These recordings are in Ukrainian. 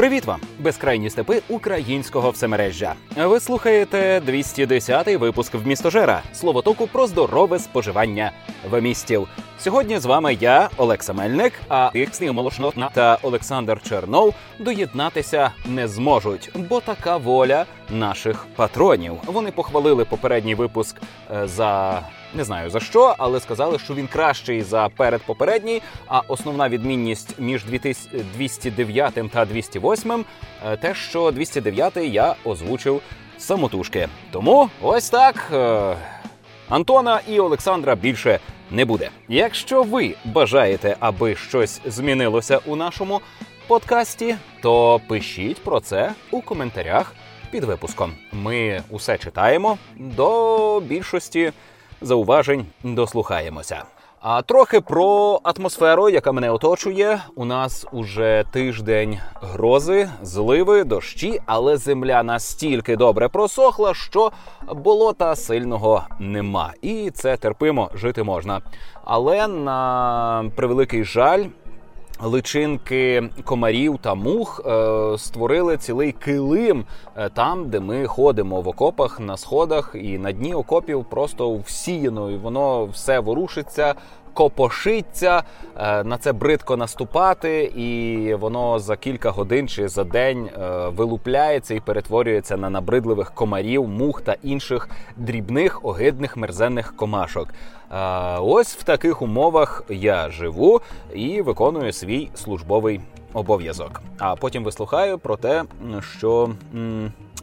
Привіт вам, безкрайні степи українського всемережжя. Ви слухаєте 210-й випуск в містожера словотоку про здорове споживання в містів. Сьогодні з вами я, Олекса Мельник, а Іксні Молошнотна та Олександр Чернов доєднатися не зможуть, бо така воля наших патронів. Вони похвалили попередній випуск е, за не знаю за що, але сказали, що він кращий за передпопередній. А основна відмінність між 209 та 208 е, те, що 209 я озвучив самотужки. Тому ось так. Е, Антона і Олександра більше не буде. Якщо ви бажаєте, аби щось змінилося у нашому подкасті, то пишіть про це у коментарях під випуском. Ми усе читаємо до більшості зауважень дослухаємося. А трохи про атмосферу, яка мене оточує. У нас уже тиждень грози, зливи, дощі, але земля настільки добре просохла, що болота сильного нема. І це терпимо жити можна. Але на превеликий жаль, личинки комарів та мух е, створили цілий килим е, там, де ми ходимо в окопах на сходах, і на дні окопів просто всіяно, і воно все ворушиться. Копошиться, е, на це бридко наступати, і воно за кілька годин чи за день е, вилупляється і перетворюється на набридливих комарів, мух та інших дрібних огидних мерзенних комашок. Ось в таких умовах я живу і виконую свій службовий обов'язок. А потім вислухаю про те, що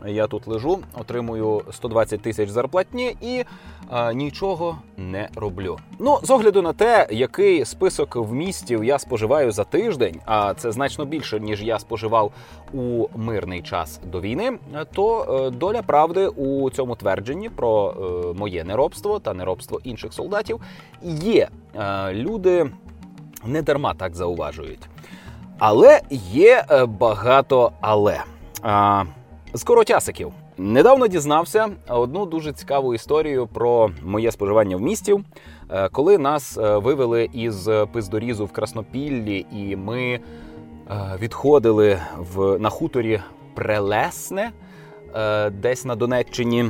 я тут лежу, отримую 120 тисяч зарплатні і а, нічого не роблю. Ну, з огляду на те, який список вмістів я споживаю за тиждень, а це значно більше ніж я споживав у мирний час до війни, то е, доля правди у цьому твердженні про е, моє неробство та неробство інших солдатів є. Е, люди не дарма так зауважують. Але є е, багато але. А, Скоротясиків. Недавно дізнався одну дуже цікаву історію про моє споживання в місті, е, коли нас е, вивели із пиздорізу в Краснопіллі, і ми відходили в на хуторі Прелесне десь на Донеччині.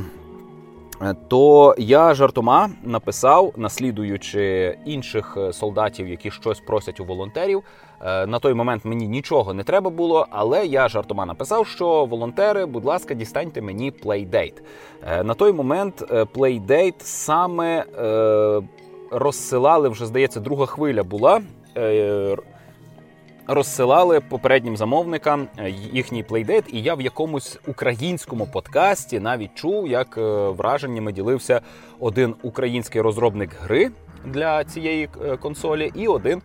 То я жартома написав, наслідуючи інших солдатів, які щось просять у волонтерів. Е, на той момент мені нічого не треба було, але я жартома написав, що волонтери, будь ласка, дістаньте мені плейдейт. На той момент плейдейт саме е, розсилали вже, здається, друга хвиля була. Е, розсилали попереднім замовникам їхній плейдейт, і я в якомусь українському подкасті навіть чув, як враженнями ділився один український розробник гри для цієї консолі, і один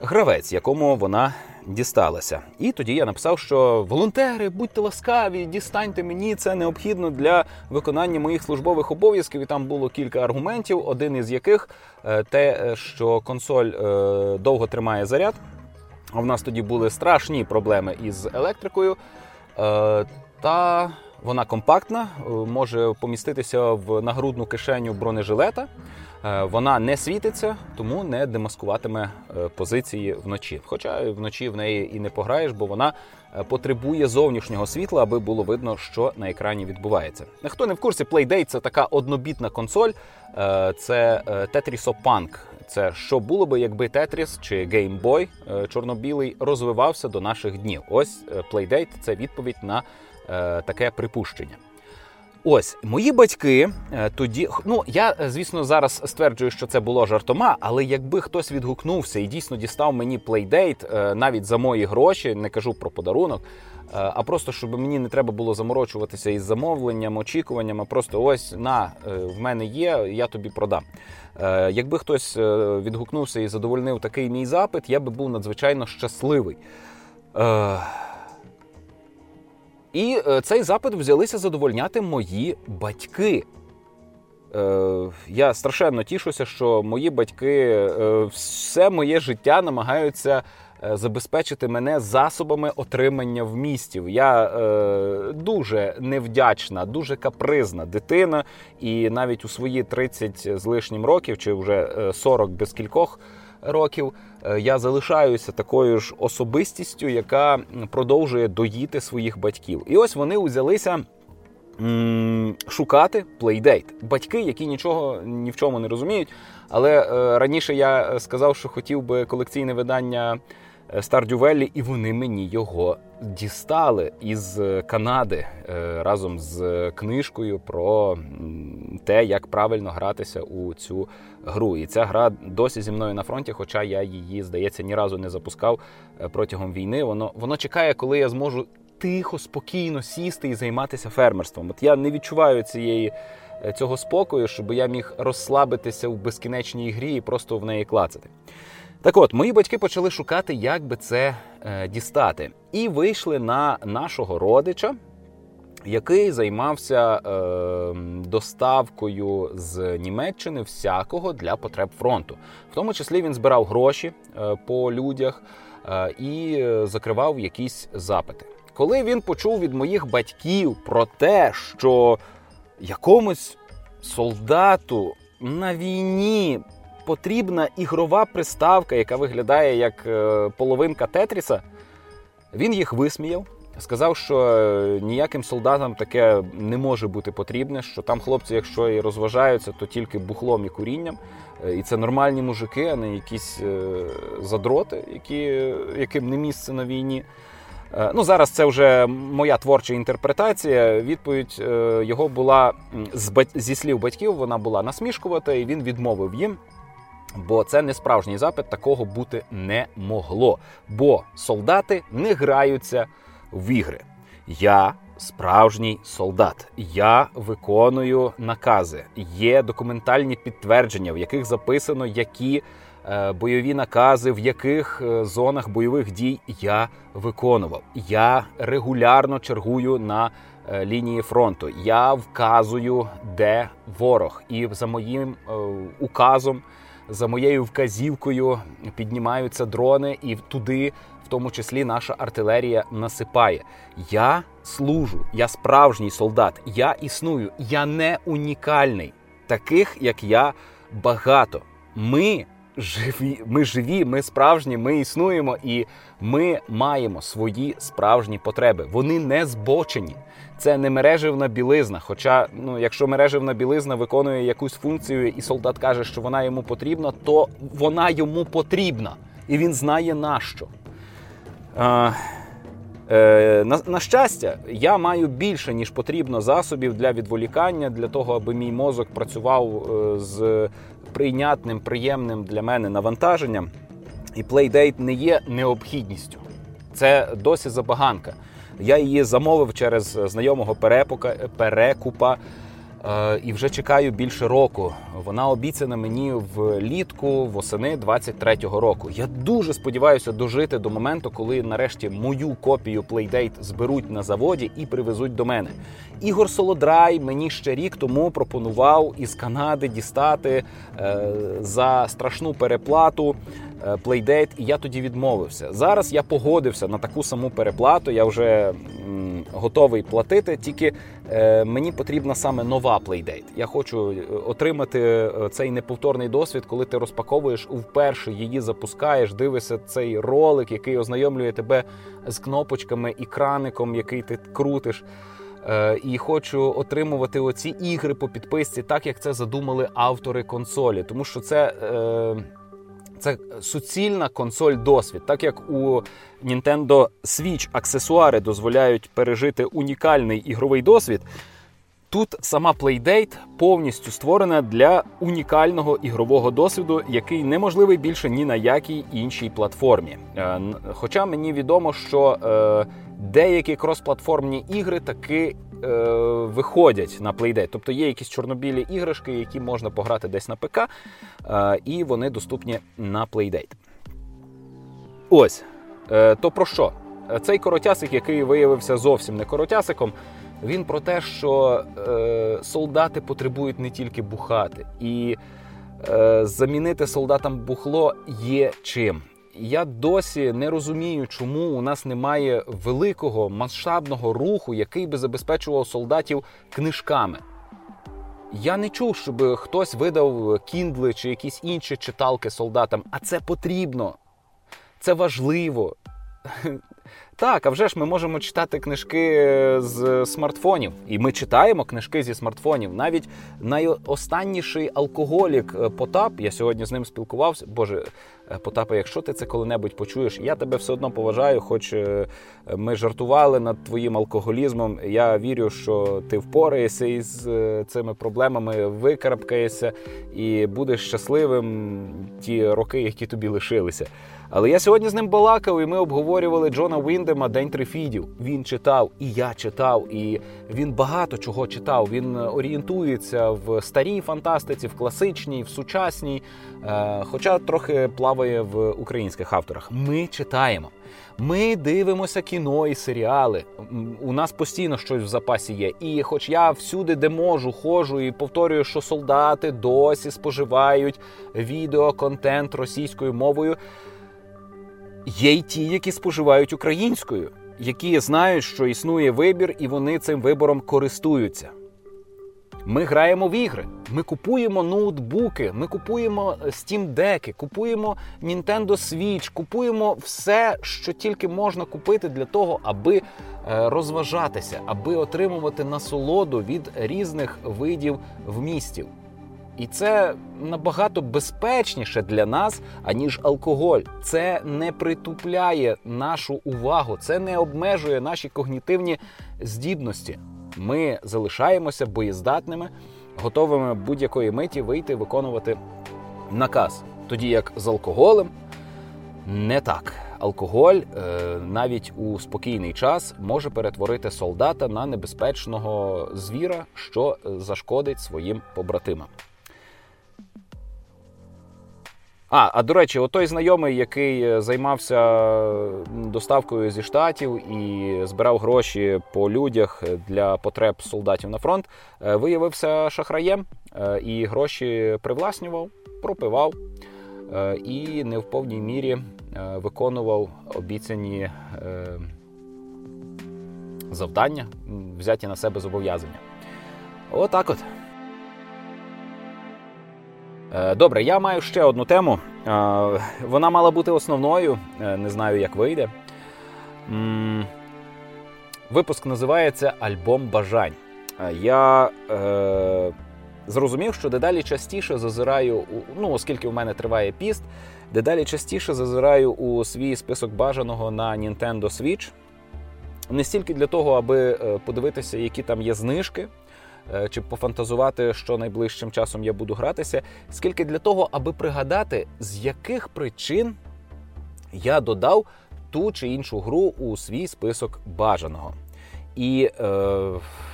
гравець, якому вона дісталася. І тоді я написав, що волонтери, будьте ласкаві, дістаньте мені це необхідно для виконання моїх службових обов'язків. І там було кілька аргументів, один із яких е, те, що консоль е, довго тримає заряд. А в нас тоді були страшні проблеми із електрикою. Е, та вона компактна, може поміститися в нагрудну кишеню бронежилета. Е, вона не світиться, тому не демаскуватиме е, позиції вночі. Хоча вночі в неї і не пограєш, бо вона е, потребує зовнішнього світла, аби було видно, що на екрані відбувається. Хто не в курсі, Playdate – це така однобітна консоль, це Tetrisopunk. Це що було би, якби Tetris чи Game Boy чорно-білий розвивався до наших днів. Ось Playdate – це відповідь на таке припущення. Ось мої батьки е, тоді. Ну я е, звісно зараз стверджую, що це було жартома, але якби хтось відгукнувся і дійсно дістав мені плейдейт е, навіть за мої гроші, не кажу про подарунок. А просто щоб мені не треба було заморочуватися із замовленням, очікуванням, а просто ось на в мене є, я тобі продам. Якби хтось відгукнувся і задовольнив такий мій запит, я би був надзвичайно щасливий. І е, цей запит взялися задовольняти мої батьки. Е, Я страшенно тішуся, що мої батьки е, все моє життя намагаються е, забезпечити мене засобами отримання вмістів. Я е, дуже невдячна, дуже капризна дитина, і навіть у свої 30 з лишнім років, чи вже 40 без кількох. Років, е, я залишаюся такою ж особистістю, яка продовжує доїти своїх батьків. І ось вони узялися. Шукати Playdate. Батьки, які нічого ні в чому не розуміють. Але е, раніше я сказав, що хотів би колекційне видання Stardew Valley, і вони мені його дістали із Канади е, разом з книжкою про те, як правильно гратися у цю гру. І ця гра досі зі мною на фронті, хоча я її, здається, ні разу не запускав е, протягом війни. Воно воно чекає, коли я зможу тихо, спокійно сісти і займатися фермерством. От я не відчуваю цієї. Е, цього спокою, щоб я міг розслабитися в безкінечній грі і просто в неї клацати. Так от, мої батьки почали шукати, як би це е, дістати, і вийшли на нашого родича, який займався е, доставкою з Німеччини всякого для потреб фронту. В тому числі він збирав гроші е, по людях е, і закривав якісь запити. Коли він почув від моїх батьків про те, що якомусь солдату на війні потрібна ігрова приставка, яка виглядає як е, половинка Тетріса. Він їх висміяв, сказав, що е, ніяким солдатам таке не може бути потрібне, що там хлопці, якщо і розважаються, то тільки бухлом і курінням. Е, і це нормальні мужики, а не якісь задроти, які, яким не місце на війні. Ну, Зараз це вже моя творча інтерпретація. Відповідь його була зі слів батьків, вона була насмішкувата, і він відмовив їм. Бо це не справжній запит, такого бути не могло. Бо солдати не граються в ігри. Я справжній солдат. Я виконую накази. Є документальні підтвердження, в яких записано, які е, бойові накази, в яких е, зонах бойових дій я виконував. Я регулярно чергую на е, лінії фронту. Я вказую, де ворог, і за моїм е, указом за моєю вказівкою піднімаються дрони, і туди, в тому числі, наша артилерія насипає. Я служу, я справжній солдат, я існую, я не унікальний. Таких як я багато. Ми живі, ми живі, ми справжні, ми існуємо і ми маємо свої справжні потреби. Вони не збочені. Це не мереживна білизна. Хоча, ну, якщо мереживна білизна виконує якусь функцію, і солдат каже, що вона йому потрібна, то вона йому потрібна, і він знає нащо. А, е, на, на щастя, я маю більше ніж потрібно засобів для відволікання, для того, аби мій мозок працював е, з прийнятним, приємним для мене навантаженням. І Playdate не є необхідністю. Це досі забаганка. Я її замовив через знайомого перепука, перекупа. Е, і вже чекаю більше року. Вона обіцяна мені влітку восени 23-го року. Я дуже сподіваюся дожити до моменту, коли нарешті мою копію Playdate зберуть на заводі і привезуть до мене. Ігор Солодрай мені ще рік тому пропонував із Канади дістати е, за страшну переплату. Е, Playdate, і я тоді відмовився. Зараз я погодився на таку саму переплату. Я вже м, готовий платити. Тільки е, мені потрібна саме нова Playdate. Я хочу е, отримати е, цей неповторний досвід, коли ти розпаковуєш вперше її запускаєш, дивишся цей ролик, який ознайомлює тебе з кнопочками і краником, який ти крутиш. І хочу отримувати оці ігри по підписці, так як це задумали автори консолі, тому що це це суцільна консоль досвід, так як у Nintendo Switch аксесуари дозволяють пережити унікальний ігровий досвід. Тут сама Playdate повністю створена для унікального ігрового досвіду, який неможливий більше ні на якій іншій платформі. Е, хоча мені відомо, що е, деякі кросплатформні ігри таки е, виходять на Playdate. Тобто є якісь чорнобілі іграшки, які можна пограти десь на ПК, е, і вони доступні на Playdate. Ось. Е, то про що? Цей коротясик, який виявився зовсім не коротясиком, він про те, що е, солдати потребують не тільки бухати, і е, замінити солдатам бухло є чим я досі не розумію, чому у нас немає великого масштабного руху, який би забезпечував солдатів книжками. Я не чув, щоб хтось видав кіндли чи якісь інші читалки солдатам, а це потрібно. Це важливо. Так, а вже ж ми можемо читати книжки з смартфонів, і ми читаємо книжки зі смартфонів. Навіть найостанніший алкоголік е, Потап, я сьогодні з ним спілкувався. Боже, Потапа, якщо ти це коли-небудь почуєш, я тебе все одно поважаю, хоч е, ми жартували над твоїм алкоголізмом. Я вірю, що ти впораєшся із цими проблемами, викарабкаєшся і будеш щасливим ті роки, які тобі лишилися. Але я сьогодні з ним балакав, і ми обговорювали Джона Віндема День Трифідів. Він читав, і я читав, і він багато чого читав. Він орієнтується в старій фантастиці, в класичній, в сучасній, е, хоча трохи плаває в українських авторах. Ми читаємо. Ми дивимося кіно і серіали. У нас постійно щось в запасі є. І, хоч я всюди, де можу, ходжу і повторюю, що солдати досі споживають відеоконтент російською мовою. Є й ті, які споживають українською, які знають, що існує вибір, і вони цим вибором користуються. Ми граємо в ігри, ми купуємо ноутбуки, ми купуємо Deck, купуємо Nintendo Switch, купуємо все, що тільки можна купити для того, аби е, розважатися, аби отримувати насолоду від різних видів вмістів. І це набагато безпечніше для нас, аніж алкоголь. Це не притупляє нашу увагу, це не обмежує наші когнітивні здібності. Ми залишаємося боєздатними, готовими будь-якої миті вийти виконувати наказ. Тоді як з алкоголем не так. Алкоголь е, навіть у спокійний час може перетворити солдата на небезпечного звіра, що зашкодить своїм побратимам. А, а до речі, отой знайомий, який е, займався доставкою зі штатів і збирав гроші по людях для потреб солдатів на фронт, е, виявився шахраєм е, і гроші привласнював, пропивав і не в повній мірі виконував обіцяні завдання, взяті на себе зобов'язання. Отак от. Е, добре, я маю ще одну тему. Е, вона мала бути основною, е, не знаю, як вийде. Випуск називається Альбом бажань. Я е, зрозумів, що дедалі частіше зазираю, ну, оскільки у мене триває піст, дедалі частіше зазираю у свій список бажаного на Nintendo Switch. Не стільки для того, аби подивитися, які там є знижки. Е, чи пофантазувати, що найближчим часом я буду гратися, скільки для того, аби пригадати, з яких причин я додав ту чи іншу гру у свій список бажаного. І е,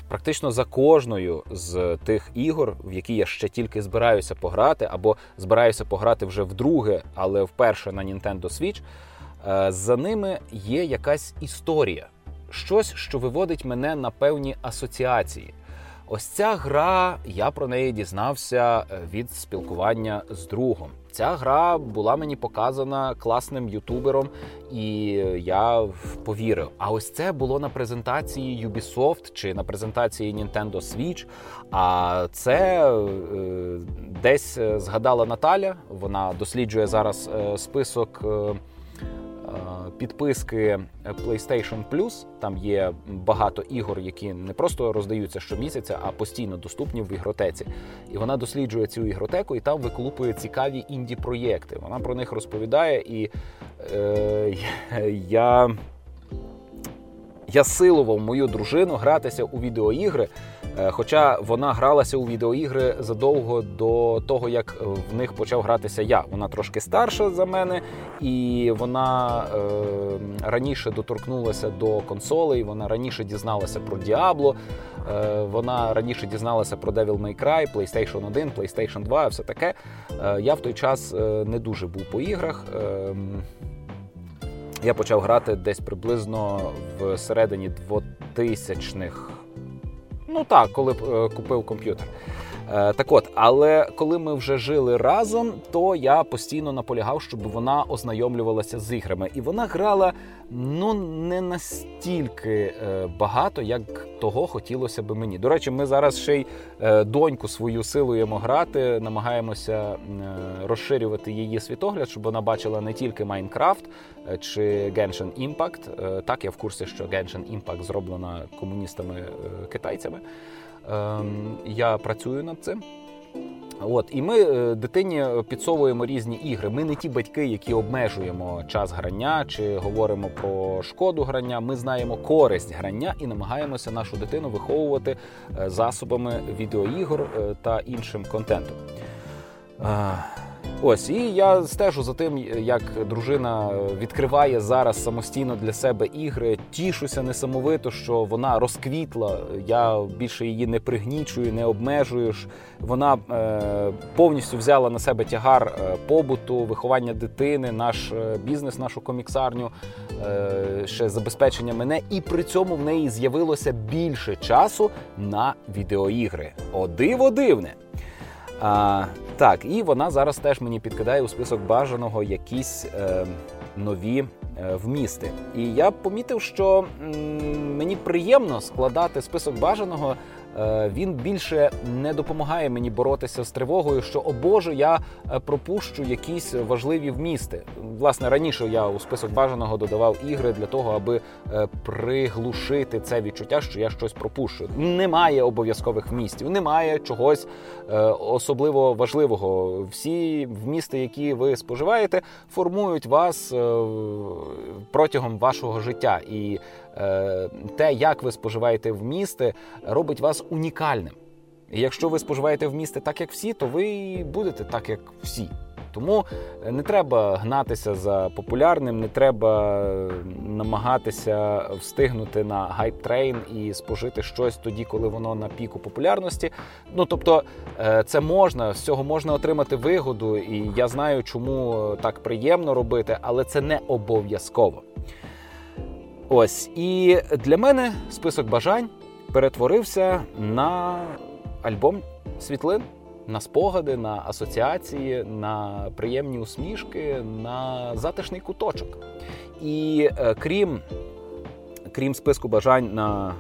практично за кожною з тих ігор, в які я ще тільки збираюся пограти, або збираюся пограти вже вдруге, але вперше на Nintendo Switch, е, за ними є якась історія, щось, що виводить мене на певні асоціації. Ось ця гра, я про неї дізнався е, від спілкування з другом. Ця гра була мені показана класним ютубером, і я повірив. А ось це було на презентації Ubisoft чи на презентації Nintendo Switch. А це е, десь е, згадала Наталя. Вона досліджує зараз список. Е, підписки PlayStation Plus. Там є багато ігор, які не просто роздаються щомісяця, а постійно доступні в ігротеці. І вона досліджує цю ігротеку і там виклупує цікаві інді-проєкти. Вона про них розповідає, і е, я. Я силував мою дружину гратися у відеоігри, хоча вона гралася у відеоігри задовго до того, як в них почав гратися я. Вона трошки старша за мене, і вона е, раніше доторкнулася до консолей, вона раніше дізналася про Діабло, е, вона раніше дізналася про Devil May Cry, PlayStation 1, PlayStation 2 все таке. Е, я в той час е, не дуже був по іграх. Е, я почав грати десь приблизно в середині 2000-х Ну так, коли е, купив комп'ютер. Е, так от, але коли ми вже жили разом, то я постійно наполягав, щоб вона ознайомлювалася з іграми. І вона грала ну не настільки е, багато, як того хотілося би мені. До речі, ми зараз ще й е, доньку свою силуємо грати, намагаємося розширювати її світогляд, щоб вона бачила не тільки Майнкрафт чи Genshin Impact. Так, я в курсі, що Genshin Impact зроблена комуністами-китайцями. Ем, я працюю над цим. От і ми е, дитині підсовуємо різні ігри. Ми не ті батьки, які обмежуємо час грання чи говоримо про шкоду грання. Ми знаємо користь грання і намагаємося нашу дитину виховувати е, засобами відеоігор е, та іншим контентом. Ось і я стежу за тим, як дружина відкриває зараз самостійно для себе ігри. Тішуся несамовито, що вона розквітла. Я більше її не пригнічую, не обмежую. Вона е, повністю взяла на себе тягар е, побуту, виховання дитини, наш е, бізнес, нашу коміксарню, е, ще забезпечення мене, і при цьому в неї з'явилося більше часу на відеоігри. О, диво дивне. А, Так, і вона зараз теж мені підкидає у список бажаного якісь е, нові е, вмісти. І я помітив, що м, мені приємно складати список бажаного він більше не допомагає мені боротися з тривогою, що о Боже, я е, пропущу якісь важливі вмісти. Власне, раніше я у список бажаного додавав ігри для того, аби е, приглушити це відчуття, що я щось пропущу. Немає обов'язкових вмістів, немає чогось особливо важливого. Всі вмісти, які ви споживаєте, формують вас протягом вашого життя і. Е, те, як ви споживаєте вмісти, робить вас унікальним. І якщо ви споживаєте вмісти так, як всі, то ви будете так, як всі. Тому не треба гнатися за популярним, не треба намагатися встигнути на hype train і спожити щось тоді, коли воно на піку популярності. Ну тобто, е, це можна, з цього можна отримати вигоду, і я знаю, чому так приємно робити, але це не обов'язково. Ось і для мене список бажань перетворився на альбом світлин, на спогади, на асоціації, на приємні усмішки, на затишний куточок. І е, крім крім списку бажань на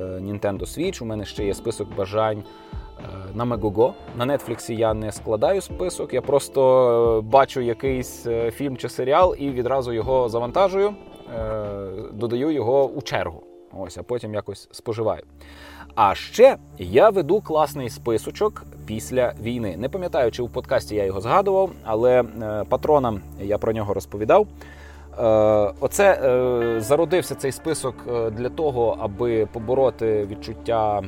е, Nintendo Switch, у мене ще є список бажань. Е, на Megogo. На Нетфліксі я не складаю список, я просто бачу якийсь фільм чи серіал і відразу його завантажую. Е, додаю його у чергу. Ось, а потім якось споживаю. А ще я веду класний списочок після війни. Не пам'ятаю, чи в подкасті я його згадував, але е, патронам я про нього розповідав. Е, оце зародився цей список для того, аби побороти відчуття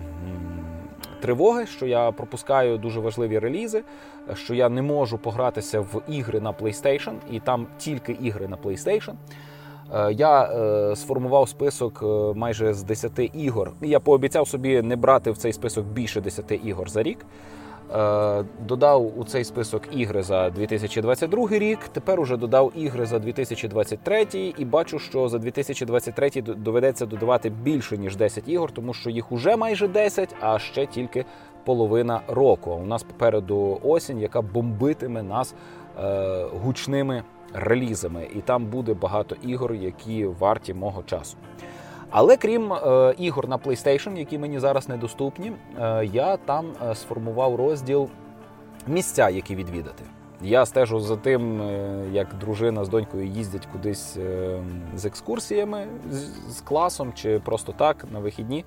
тривоги, що я пропускаю дуже важливі релізи, що я не можу погратися в ігри на PlayStation, і там тільки ігри на PlayStation. Е, я е, сформував список е, майже з 10 ігор. Я пообіцяв собі не брати в цей список більше 10 ігор за рік. Додав у цей список ігри за 2022 рік. Тепер уже додав ігри за 2023 і бачу, що за 2023 доведеться додавати більше ніж 10 ігор, тому що їх уже майже 10, а ще тільки половина року. У нас попереду осінь, яка бомбитиме нас гучними релізами, і там буде багато ігор, які варті мого часу. Але крім е, ігор на PlayStation, які мені зараз недоступні, е, я там е, сформував розділ місця, які відвідати. Я стежу за тим, е, як дружина з донькою їздять кудись е, з екскурсіями з, класом чи просто так на вихідні.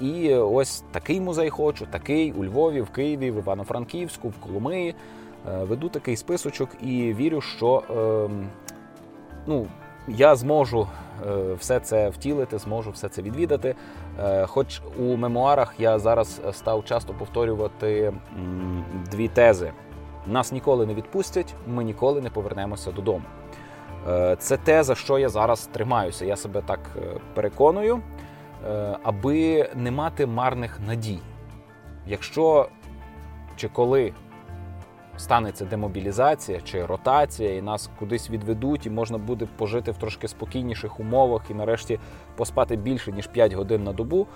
І ось такий музей хочу, такий у Львові, в Києві, в Івано-Франківську, в Коломиї. Е, веду такий списочок і вірю, що ем, ну, я зможу е, все це втілити, зможу все це відвідати. Е, хоч у мемуарах я зараз став часто повторювати дві тези: нас ніколи не відпустять, ми ніколи не повернемося додому. Це те, за що я зараз тримаюся. Я себе так переконую, аби не мати марних надій. Якщо чи коли станеться демобілізація чи ротація, і нас кудись відведуть, і можна буде пожити в трошки спокійніших умовах і нарешті поспати більше ніж 5 годин на добу,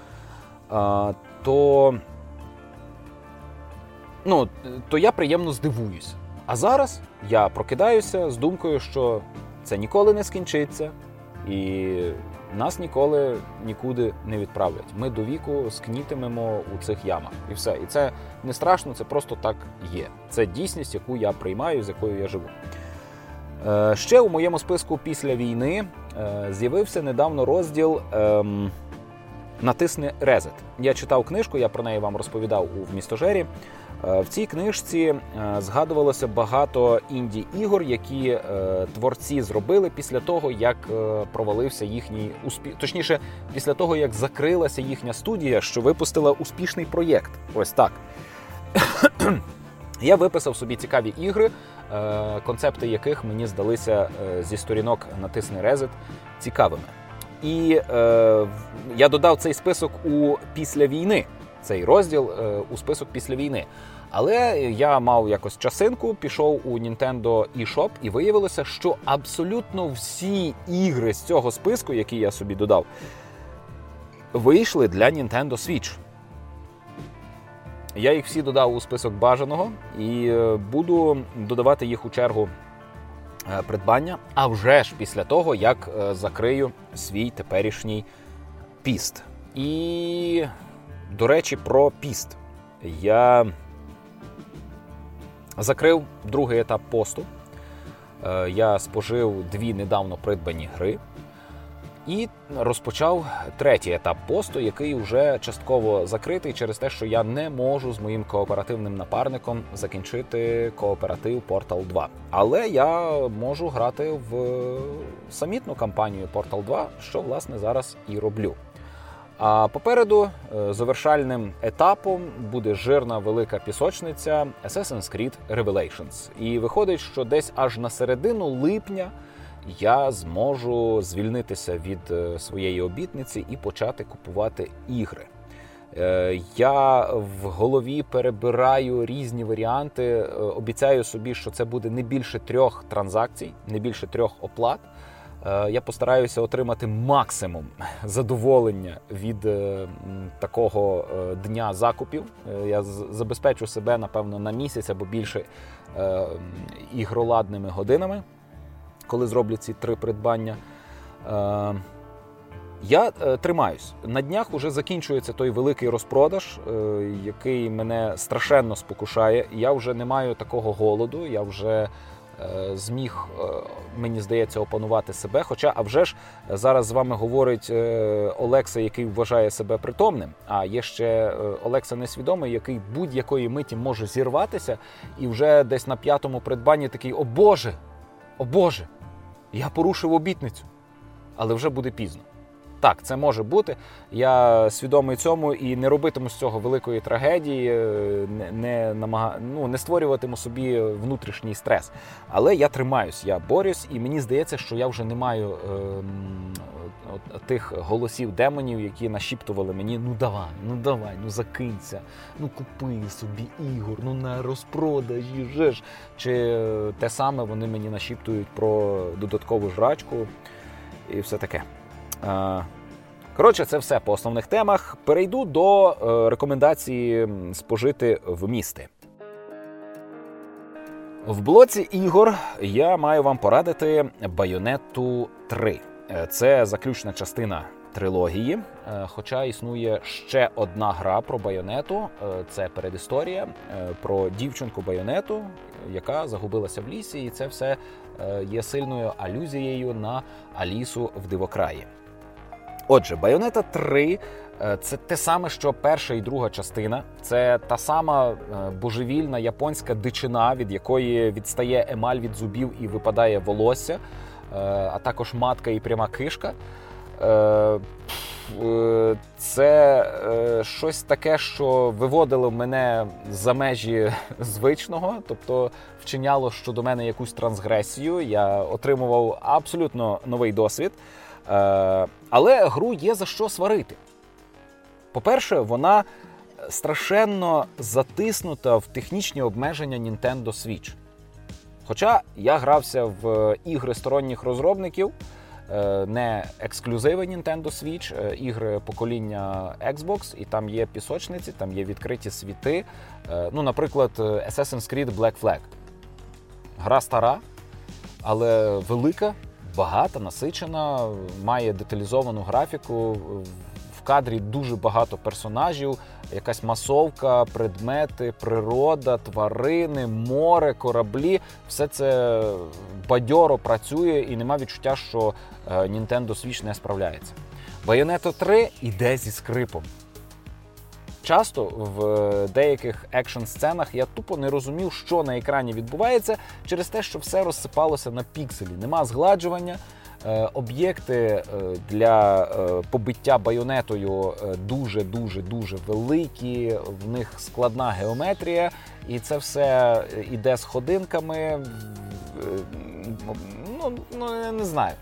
то ну, то я приємно здивуюсь. А зараз я прокидаюся з думкою, що це ніколи не скінчиться, і нас ніколи нікуди не відправлять. Ми до віку скнітимемо у цих ямах. І все. І це не страшно, це просто так є. Це дійсність, яку я приймаю, з якою я живу. Е, ще у моєму списку після війни е, з'явився недавно розділ ем, Натисни Резет. Я читав книжку, я про неї вам розповідав у містожері. Е, в цій книжці е, згадувалося багато інді ігор, які е, творці зробили після того, як провалився їхній успіх, точніше, після того як закрилася їхня студія, що випустила успішний проєкт. Ось так. Я виписав собі цікаві ігри, концепти яких мені здалися зі сторінок натисни Резет цікавими. І е, я додав цей список у після війни цей розділ е, у список після війни. Але я мав якось часинку, пішов у Nintendo eShop і виявилося, що абсолютно всі ігри з цього списку, які я собі додав, вийшли для Nintendo Switch. Я їх всі додав у список бажаного і е, буду додавати їх у чергу е, придбання. А вже ж після того, як закрию свій теперішній піст. І до речі, про піст. Я закрив другий етап посту. Е, я спожив дві недавно придбані гри і розпочав третій етап посту, який вже частково закритий через те, що я не можу з моїм кооперативним напарником закінчити кооператив Portal 2. Але я можу грати в самітну кампанію Portal 2, що власне зараз і роблю. А попереду е, завершальним етапом буде жирна велика пісочниця Assassin's Creed Revelations. І виходить, що десь аж на середину липня я зможу звільнитися від е, своєї обітниці і почати купувати ігри. Е, я в голові перебираю різні варіанти. Обіцяю собі, що це буде не більше трьох транзакцій, не більше трьох оплат. Е, я постараюся отримати максимум задоволення від е, такого е, дня закупів. Я забезпечу себе, напевно, на місяць або більше ігроладними годинами, коли зроблю ці три придбання. Я тримаюсь. На днях вже закінчується той великий розпродаж, який мене страшенно спокушає. Я вже не маю такого голоду. Я вже зміг, е, мені здається, опанувати себе. Хоча, а вже ж зараз з вами говорить е, Олекса, який вважає себе притомним. А є ще Олекса несвідомий, який будь-якої миті може зірватися, і вже десь на п'ятому придбанні такий: О Боже! О Боже! Я порушив обітницю, але вже буде пізно. Так, це може бути. Я свідомий цьому і не робитиму з цього великої трагедії, е, не не, намага... ну, не створюватиму собі внутрішній стрес. Але я тримаюсь, я борюсь, і мені здається, що я вже не маю е, тих голосів демонів, які нашіптували мені: ну давай, ну давай, ну закинься, ну купи собі ігор, ну на розпродажі же ж. Чи те саме вони мені нашіптують про додаткову жрачку і все таке. Коротше, це все по основних темах. Перейду до е, рекомендації спожити вмісти. В блоці ігор я маю вам порадити Байонету 3. Е, це заключна частина трилогії. Е, хоча існує ще одна гра про байонету. Це передісторія про дівчинку байонету, яка загубилася в лісі, і це все є сильною алюзією на Алісу в Дивокраї. Отже, Байонета 3 е, це те саме, що перша і друга частина. Це та сама е, божевільна японська дичина, від якої відстає емаль від зубів і випадає волосся, е, а також матка і пряма кишка. Це щось таке, що виводило мене за межі звичного, тобто вчиняло щодо мене якусь трансгресію. Я отримував абсолютно новий досвід. Е, але гру є за що сварити. По-перше, вона страшенно затиснута в технічні обмеження Nintendo Switch. Хоча я грався в ігри сторонніх розробників, не ексклюзиви Nintendo Switch, ігри покоління Xbox, і там є пісочниці, там є відкриті світи. Ну, Наприклад, Assassin's Creed Black Flag. Гра стара, але велика, багата, насичена, має деталізовану графіку. В кадрі дуже багато персонажів, якась масовка, предмети, природа, тварини, море, кораблі. Все це бадьоро працює і нема відчуття, що е, Nintendo Switch не справляється. Bayonetta 3 іде зі скрипом. Часто в деяких екшн сценах я тупо не розумів, що на екрані відбувається, через те, що все розсипалося на пікселі. Нема згладжування. Е, об'єкти е, для е, побиття байонетою дуже дуже дуже великі. В них складна геометрія, і це все іде з ходинками. Ну, ну я не знаю.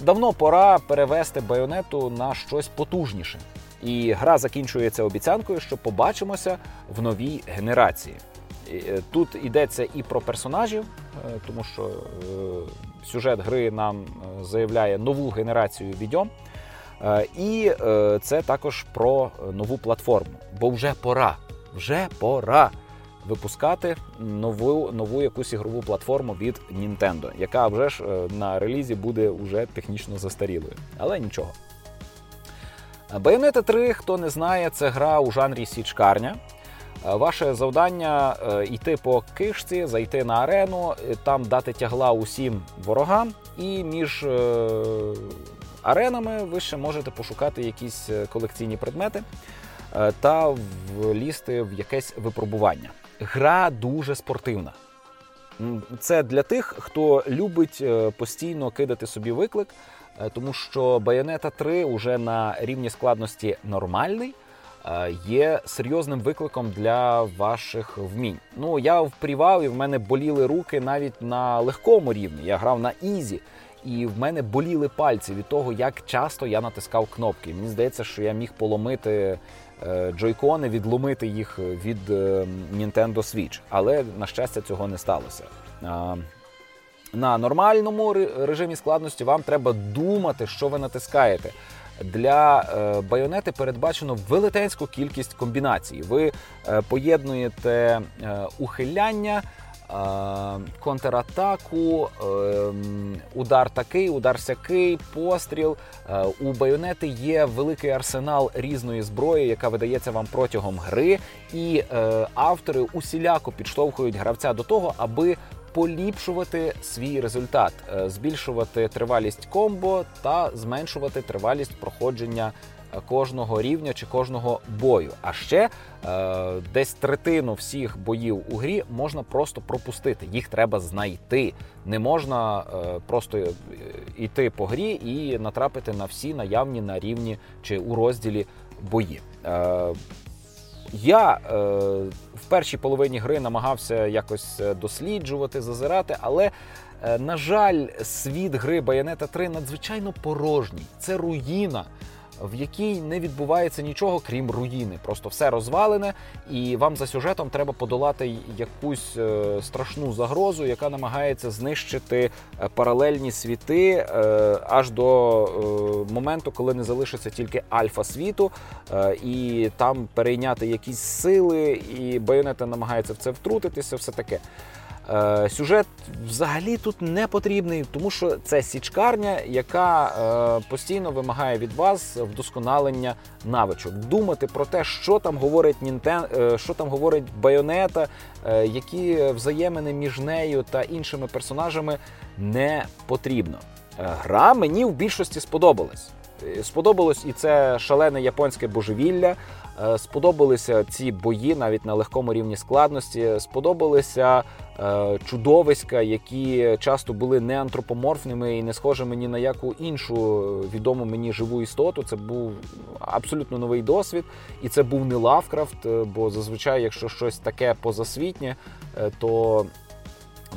Давно пора перевести байонету на щось потужніше. І гра закінчується обіцянкою, що побачимося в новій генерації. Тут йдеться і про персонажів, тому що сюжет гри нам е, заявляє нову генерацію відьом. Е, і е, це також про нову платформу. Бо вже пора, вже пора випускати нову нову якусь ігрову платформу від Nintendo, яка вже ж на релізі буде вже технічно застарілою. Але нічого. Bayonetta 3, хто не знає, це гра у жанрі січкарня. Ваше завдання е, йти по кишці, зайти на арену, е, там дати тягла усім ворогам, і між е, аренами ви ще можете пошукати якісь колекційні предмети та влізти в якесь випробування. Гра дуже спортивна. Це для тих, хто любить постійно кидати собі виклик, тому що Bayonetta 3 вже на рівні складності нормальний. Е, є серйозним викликом для ваших вмінь. Ну я впрівав і в мене боліли руки навіть на легкому рівні. Я грав на easy, і в мене боліли пальці від того, як часто я натискав кнопки. Мені здається, що я міг поломити е, джойкони, відломити їх від е, Nintendo Switch. Але на щастя цього не сталося. На нормальному режимі складності вам треба думати, що ви натискаєте для е, байонети передбачено велетенську кількість комбінацій. Ви е, поєднуєте е, ухиляння. Контратаку, удар такий, удар сякий, постріл. У байонети є великий арсенал різної зброї, яка видається вам протягом гри, і автори усіляко підштовхують гравця до того, аби поліпшувати свій результат, е, збільшувати тривалість комбо та зменшувати тривалість проходження е, кожного рівня чи кожного бою. А ще е, десь третину всіх боїв у грі можна просто пропустити. Їх треба знайти. Не можна просто йти по грі і натрапити на всі наявні на рівні чи у розділі бої. Я е, в першій половині гри намагався якось е, досліджувати, зазирати, але, е, на жаль, світ гри Bayonetta 3 надзвичайно порожній. Це руїна в якій не відбувається нічого, крім руїни. Просто все розвалене, і вам за сюжетом треба подолати якусь е, страшну загрозу, яка намагається знищити е, паралельні світи е, аж до моменту, коли не залишиться тільки альфа світу, і там перейняти якісь сили, і байонета намагається в це втрутитися, все таке. Е, сюжет взагалі тут не потрібний, тому що це січкарня, яка е, постійно вимагає від вас вдосконалення навичок. Думати про те, що там говорить Нінтен, е, що там говорить Байонета, які взаємини між нею та іншими персонажами не потрібно. Гра мені в більшості сподобалась. Сподобалось і це шалене японське божевілля. Сподобалися ці бої навіть на легкому рівні складності. Сподобалися чудовиська, які часто були не антропоморфними і не схожими ні на яку іншу відому мені живу істоту. Це був абсолютно новий досвід, і це був не Лавкрафт. Е, бо зазвичай, якщо щось таке позасвітнє, то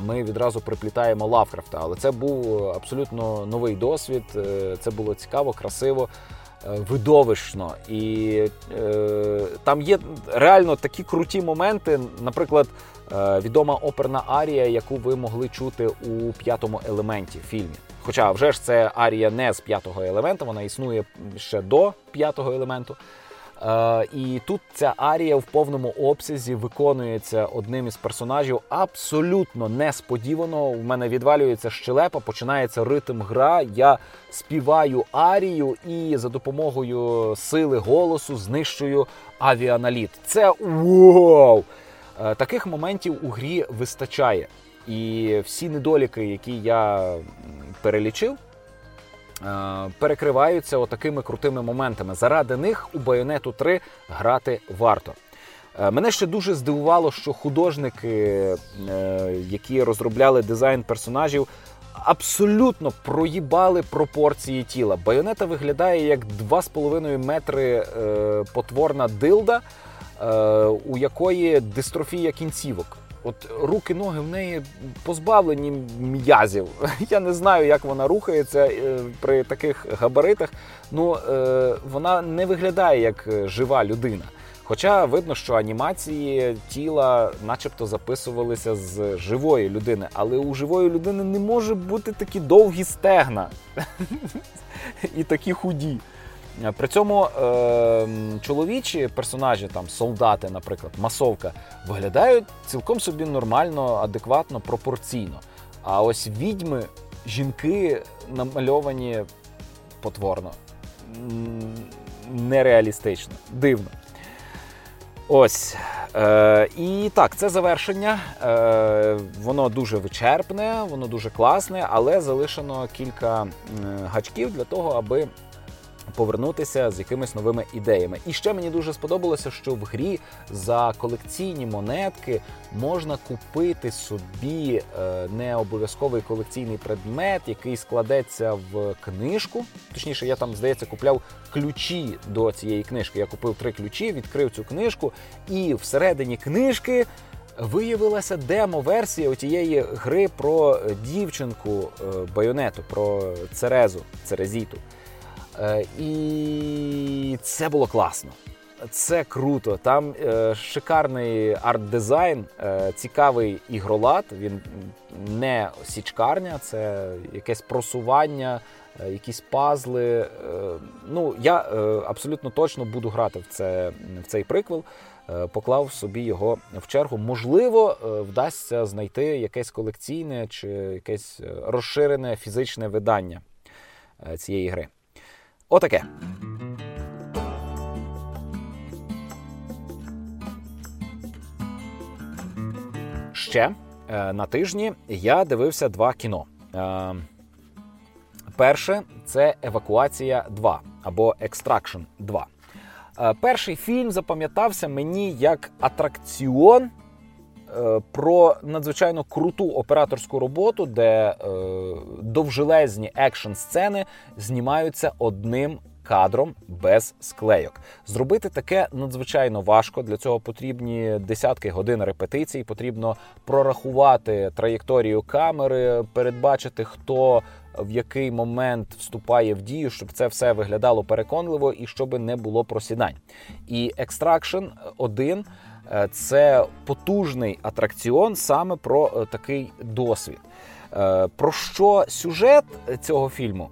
ми відразу приплітаємо Лавкрафта. Але це був абсолютно новий досвід. Це було цікаво, красиво. Е, видовищно. І е, там є реально такі круті моменти. Наприклад, е, відома оперна арія, яку ви могли чути у п'ятому елементі фільмі. Хоча вже ж це арія не з п'ятого елемента, вона існує ще до п'ятого елементу. Е, І тут ця арія в повному обсязі виконується одним із персонажів абсолютно несподівано. У мене відвалюється щелепа, починається ритм гра. Я співаю арію і за допомогою сили голосу знищую авіаналіт. Це вау! Е, Таких моментів у грі вистачає. І всі недоліки, які я перелічив, Е, перекриваються отакими крутими моментами. Заради них у Байонету 3 грати варто. Е, Мене ще дуже здивувало, що художники, які розробляли дизайн персонажів, абсолютно проїбали пропорції тіла. Байонета виглядає як 2,5 метри потворна дилда, у якої дистрофія кінцівок. От руки, ноги в неї позбавлені м'язів. Я не знаю, як вона рухається е, при таких габаритах. Ну е, вона не виглядає як е, жива людина. Хоча видно, що анімації тіла, начебто, записувалися з живої людини, але у живої людини не може бути такі довгі стегна і такі худі. При цьому е, чоловічі персонажі, там солдати, наприклад, масовка, виглядають цілком собі нормально, адекватно, пропорційно. А ось відьми, жінки намальовані потворно, нереалістично, дивно. Ось. Е, і так, це завершення. Е, воно дуже вичерпне, воно дуже класне, але залишено кілька гачків для того, аби повернутися з якимись новими ідеями. І ще мені дуже сподобалося, що в грі за колекційні монетки можна купити собі е, не обов'язковий колекційний предмет, який складеться в книжку. Точніше, я там, здається, купляв ключі до цієї книжки. Я купив три ключі, відкрив цю книжку, і всередині книжки. Виявилася демо-версія тієї гри про дівчинку е, байонету, про Церезу, Церезіту. Е, І це було класно. Це круто. Там е, шикарний арт-дизайн, е, цікавий ігролад. Він не січкарня, це якесь просування, якісь пазли. Ну, я абсолютно точно буду грати в, це, в цей приквел. Поклав собі його в чергу. Можливо, вдасться знайти якесь колекційне чи якесь розширене фізичне видання цієї гри. Отаке. Ще е, на тижні я дивився два кіно. Е, Перше це Евакуація 2 або Extraction 2. Е, Перший фільм запам'ятався мені як атракціон про надзвичайно круту операторську роботу, де е, довжелезні екшн сцени знімаються одним кадром без склейок. Зробити таке надзвичайно важко. Для цього потрібні десятки годин репетицій. Потрібно прорахувати траєкторію камери, передбачити, хто в який момент вступає в дію, щоб це все виглядало переконливо і щоб не було просідань. І Extraction 1 – це потужний атракціон саме про е, такий досвід. Е, Про що сюжет цього фільму?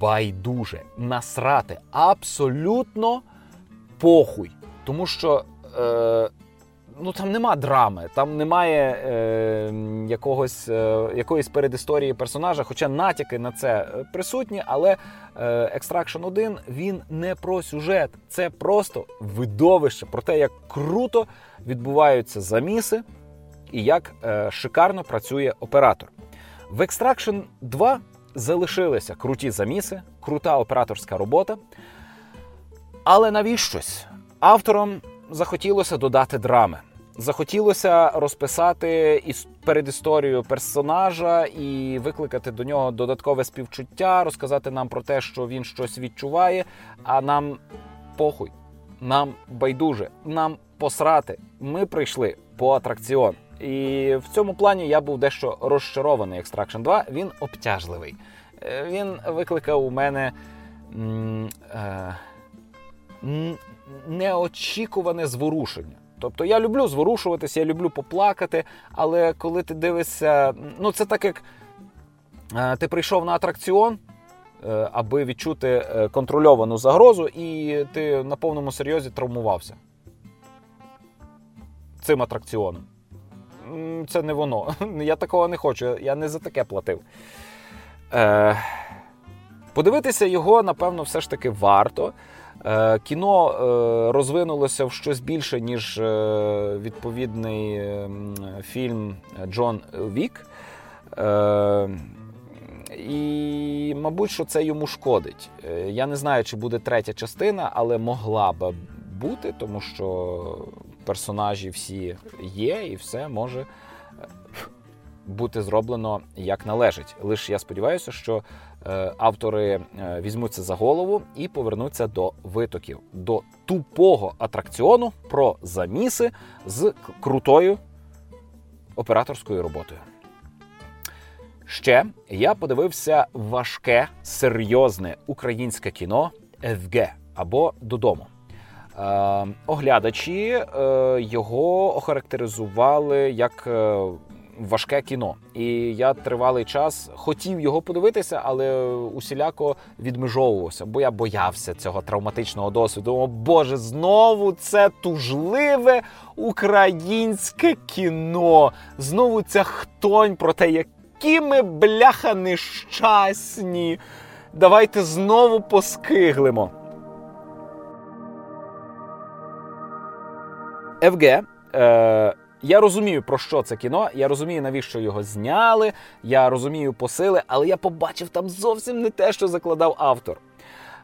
Байдуже насрати абсолютно похуй. Тому що е, ну, там нема драми, там немає е, якогось, е, якоїсь передісторії персонажа, хоча натяки на це е, присутні, але е, Extraction 1 він не про сюжет, це просто видовище про те, як круто відбуваються заміси і як е, шикарно працює оператор. В Extraction 2 залишилися круті заміси, крута операторська робота. Але навіщось авторам захотілося додати драми. Захотілося розписати іс- передісторію персонажа і викликати до нього додаткове співчуття, розказати нам про те, що він щось відчуває, а нам похуй, нам байдуже, нам посрати. Ми прийшли по атракціон. І в цьому плані я був дещо розчарований. Extraction 2, він обтяжливий. Е, Він викликав у мене м, е, неочікуване зворушення. Тобто я люблю зворушуватися, я люблю поплакати, але коли ти дивишся, ну це так як е, ти прийшов на атракціон, е, аби відчути е, контрольовану загрозу, і ти на повному серйозі травмувався цим атракціоном. Це не воно. Я такого не хочу, я не за таке платив. Подивитися його, напевно, все ж таки варто. Е, Кіно е, розвинулося в щось більше, ніж е, відповідний е, фільм Джон Вік. І, мабуть, що це йому шкодить. Я не знаю, чи буде третя частина, але могла би бути, тому що персонажі всі є, і все може бути зроблено як належить. Лише я сподіваюся, що е, автори е, візьмуться за голову і повернуться до витоків, до тупого атракціону про заміси з крутою операторською роботою. Ще я подивився важке, серйозне українське кіно ФГ або додому. Е, оглядачі е, його охарактеризували як е, важке кіно. І я тривалий час хотів його подивитися, але усіляко відмежовувався, бо я боявся цього травматичного досвіду. О Боже, знову це тужливе українське кіно. Знову ця хтонь про те, які ми бляха нещасні. Давайте знову поскиглимо. ФГ. Я розумію, про що це кіно. Я розумію, навіщо його зняли. Я розумію посили, але я побачив там зовсім не те, що закладав автор.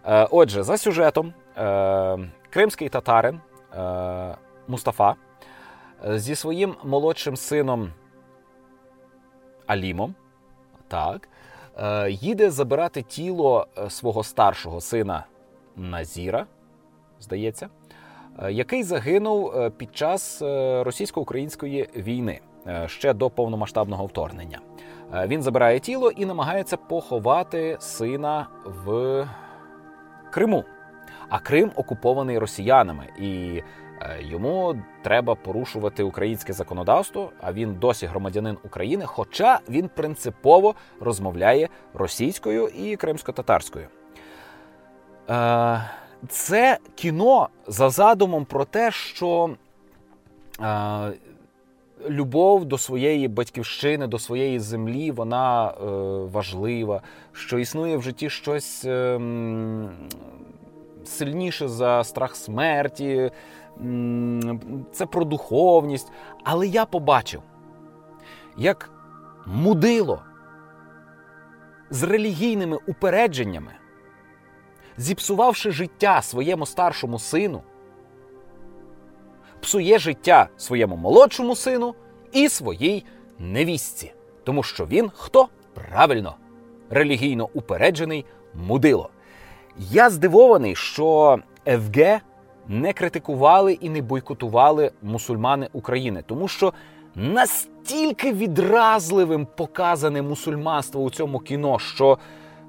Е, отже, за сюжетом, е, кримський татарин е, Мустафа е, зі своїм молодшим сином Алімом так, е, їде забирати тіло е, свого старшого сина Назіра, здається. Е, який загинув е, під час е, російсько-української війни ще до повномасштабного вторгнення. Він забирає тіло і намагається поховати сина в Криму. А Крим окупований росіянами, і йому треба порушувати українське законодавство. А він досі громадянин України, хоча він принципово розмовляє російською і кримсько-татарською. Це кіно за задумом про те, що е, любов до своєї батьківщини, до своєї землі, вона е, важлива, що існує в житті щось е, сильніше за страх смерті, це про духовність. Але я побачив, як мудило з релігійними упередженнями зіпсувавши життя своєму старшому сину, псує життя своєму молодшому сину і своїй невістці. Тому що він хто? Правильно, релігійно упереджений мудило. Я здивований, що ФГ не критикували і не бойкотували мусульмани України, тому що настільки відразливим показане мусульманство у цьому кіно, що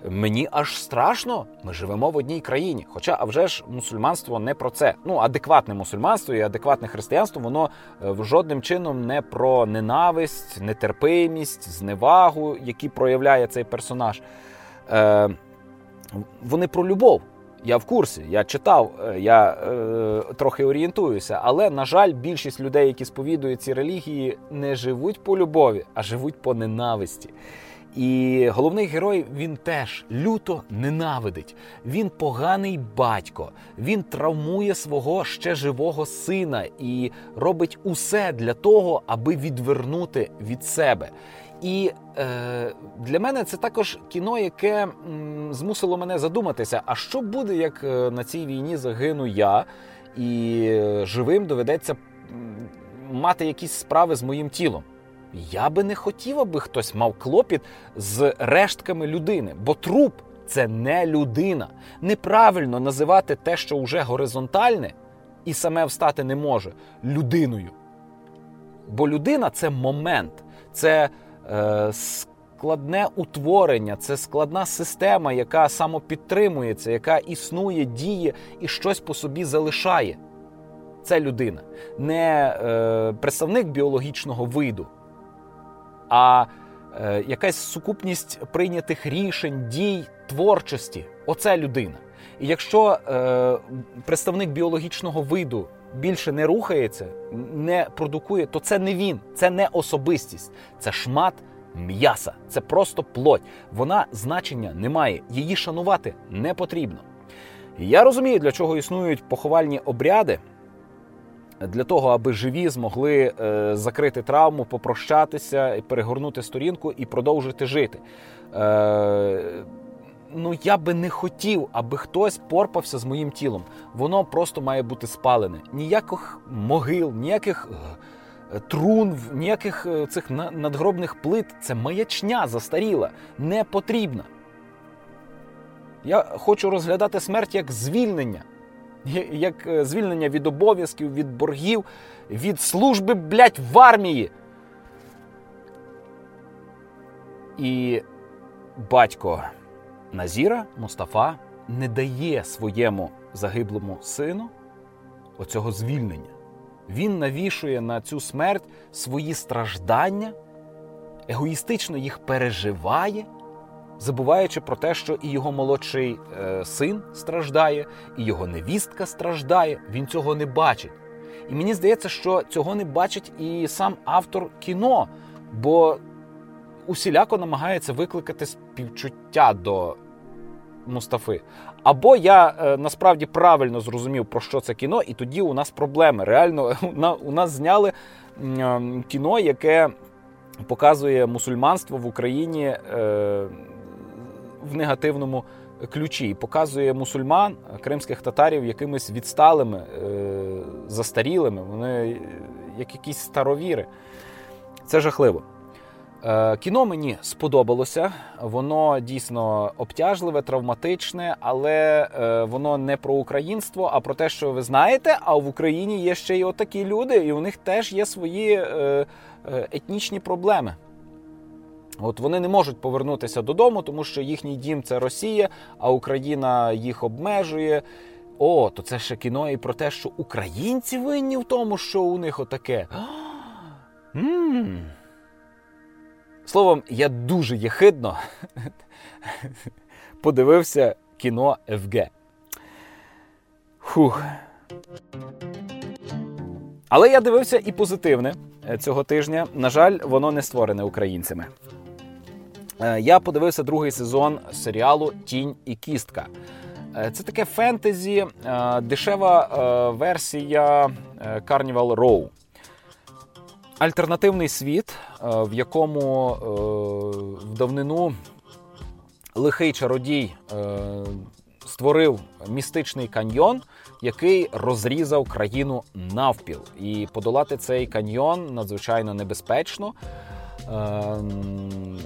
Мені аж страшно, ми живемо в одній країні. Хоча, а вже ж, мусульманство не про це. Ну, адекватне мусульманство і адекватне християнство, воно е, жодним чином не про ненависть, нетерпимість, зневагу, які проявляє цей персонаж. Е, Вони про любов. Я в курсі, я читав, е, я е, трохи орієнтуюся, але, на жаль, більшість людей, які сповідують ці релігії, не живуть по любові, а живуть по ненависті. І головний герой він теж люто ненавидить. Він поганий батько, він травмує свого ще живого сина і робить усе для того, аби відвернути від себе. І е, для мене це також кіно, яке м, змусило мене задуматися: а що буде, як е, на цій війні загину я, і е, живим доведеться мати якісь справи з моїм тілом. Я би не хотів, аби хтось мав клопіт з рештками людини, бо труп це не людина. Неправильно називати те, що вже горизонтальне і саме встати не може людиною. Бо людина це момент, це е, складне утворення, це складна система, яка самопідтримується, яка існує, діє і щось по собі залишає. Це людина, не е, представник біологічного виду а е, якась сукупність прийнятих рішень, дій, творчості. Оце людина. І якщо е, представник біологічного виду більше не рухається, не продукує, то це не він, це не особистість, це шмат м'яса, це просто плоть. Вона значення не має, її шанувати не потрібно. Я розумію, для чого існують поховальні обряди. Для того, аби живі змогли е, закрити травму, попрощатися, перегорнути сторінку і продовжити жити. Е, ну я би не хотів, аби хтось порпався з моїм тілом. Воно просто має бути спалене. Ніяких могил, ніяких е, трун, ніяких цих надгробних плит. Це маячня застаріла, не потрібна. Я хочу розглядати смерть як звільнення, як е, звільнення від обов'язків, від боргів, від служби, блядь, в армії. І батько. Назіра Мустафа не дає своєму загиблому сину оцього звільнення. Він навішує на цю смерть свої страждання, егоїстично їх переживає, забуваючи про те, що і його молодший е, син страждає, і його невістка страждає. Він цього не бачить. І мені здається, що цього не бачить і сам автор кіно, бо усіляко намагається викликати співчуття до Мустафи. Або я е, насправді правильно зрозумів, про що це кіно, і тоді у нас проблеми. Реально, у нас зняли е, кіно, яке показує мусульманство в Україні е, в негативному ключі. Показує мусульман, кримських татарів якимись відсталими, застарілими. Вони як якісь старовіри. Це жахливо. Е, кіно мені сподобалося, воно дійсно обтяжливе, травматичне, але е, воно не про українство, а про те, що ви знаєте, а в Україні є ще й отакі люди, і у них теж є свої е, етнічні проблеми. От Вони не можуть повернутися додому, тому що їхній дім це Росія, а Україна їх обмежує. О, то це ще кіно і про те, що українці винні в тому, що у них отаке. Ммм. Словом, я дуже єхидно подивився кіно ФГ. Фух. Але я дивився і позитивне е, цього тижня. На жаль, воно не створене українцями. Е, я подивився другий сезон серіалу Тінь і кістка. Е, це таке фентезі, дешева версія Carnival Row. Альтернативний світ, е, в якому е, в давнину лихий чародій е, створив містичний каньйон, який розрізав країну навпіл. І подолати цей каньйон надзвичайно небезпечно.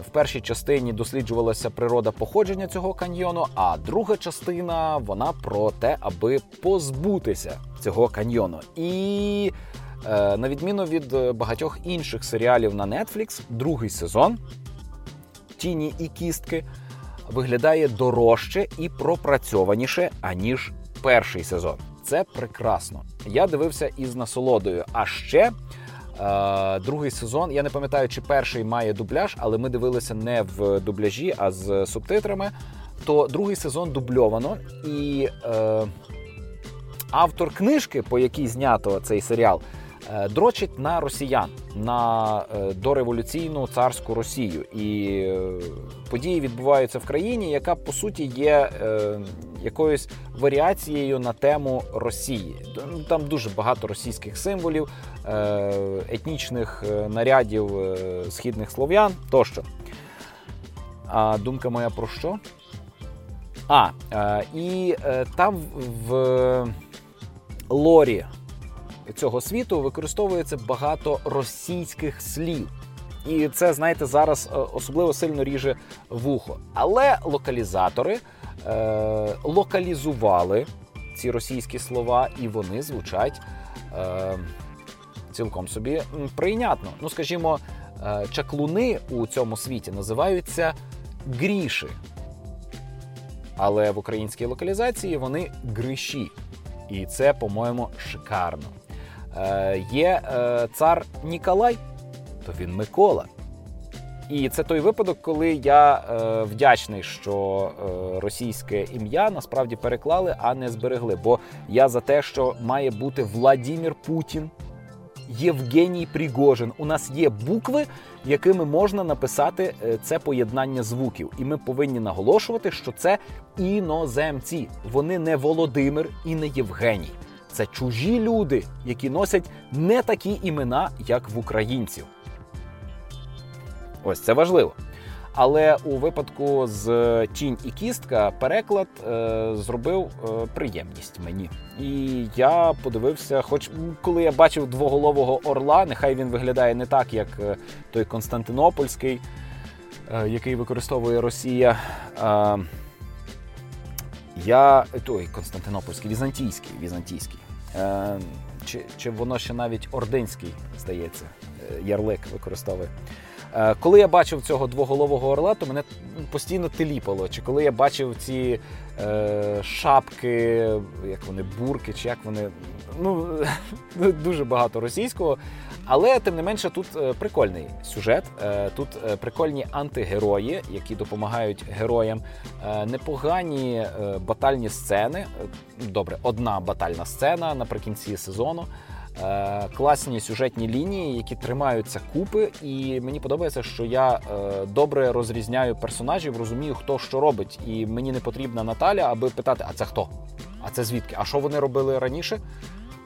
В першій частині досліджувалася природа походження цього каньйону, а друга частина вона про те, аби позбутися цього каньйону. І Е, на відміну від багатьох інших серіалів на Netflix, другий сезон Тіні і кістки виглядає дорожче і пропрацьованіше, аніж перший сезон. Це прекрасно. Я дивився із насолодою. А ще другий сезон. Я не пам'ятаю, чи перший має дубляж, але ми дивилися не в дубляжі, а з субтитрами. То другий сезон дубльовано і. Е, Автор книжки, по якій знято цей серіал, Е, дрочить на росіян на е, дореволюційну царську Росію, і е, події відбуваються в країні, яка по суті є якоюсь варіацією на тему Росії. Там дуже багато російських символів, етнічних нарядів східних слов'ян тощо. А думка моя про що? А, і там в лорі цього світу використовується багато російських слів. І це, знаєте, зараз е, особливо сильно ріже вухо. Але локалізатори е, локалізували ці російські слова, і вони звучать е, цілком собі прийнятно. Ну, скажімо, е, чаклуни у цьому світі називаються гріші. Але в українській локалізації вони гриші. І це, по-моєму, шикарно. Е, є е, цар Ніколай, то він Микола. І це той випадок, коли я е, вдячний, що е, російське ім'я насправді переклали, а не зберегли. Бо я за те, що має бути Владімір Путін, Євгеній Пригожин. У нас є букви, якими можна написати е, це поєднання звуків. І ми повинні наголошувати, що це іноземці. Вони не Володимир і не Євгеній. Це чужі люди, які носять не такі імена, як в українців. Ось це важливо. Але у випадку з тінь і кістка переклад е, зробив е, приємність мені. І я подивився, хоч коли я бачив двоголового орла, нехай він виглядає не так, як е, той Константинопольський, е, який використовує Росія. Я той Константинопольський, візантійський, візантійський. Е, чи, чи воно ще навіть ординський, здається, е, ярлик використовує. Е, коли я бачив цього двоголового орла, то мене постійно теліпало. Чи коли я бачив ці е, шапки, як вони, бурки, чи як вони. Ну, дуже багато російського. Але тим не менше, тут е, прикольний сюжет. Е, тут прикольні антигерої, які допомагають героям. Непогані батальні сцени. Добре, одна батальна сцена наприкінці сезону. Е, класні сюжетні лінії, які тримаються купи, і мені подобається, що я е, добре розрізняю персонажів, розумію, хто що робить. І мені не потрібна Наталя, аби питати, а це хто? А це звідки? А що вони робили раніше?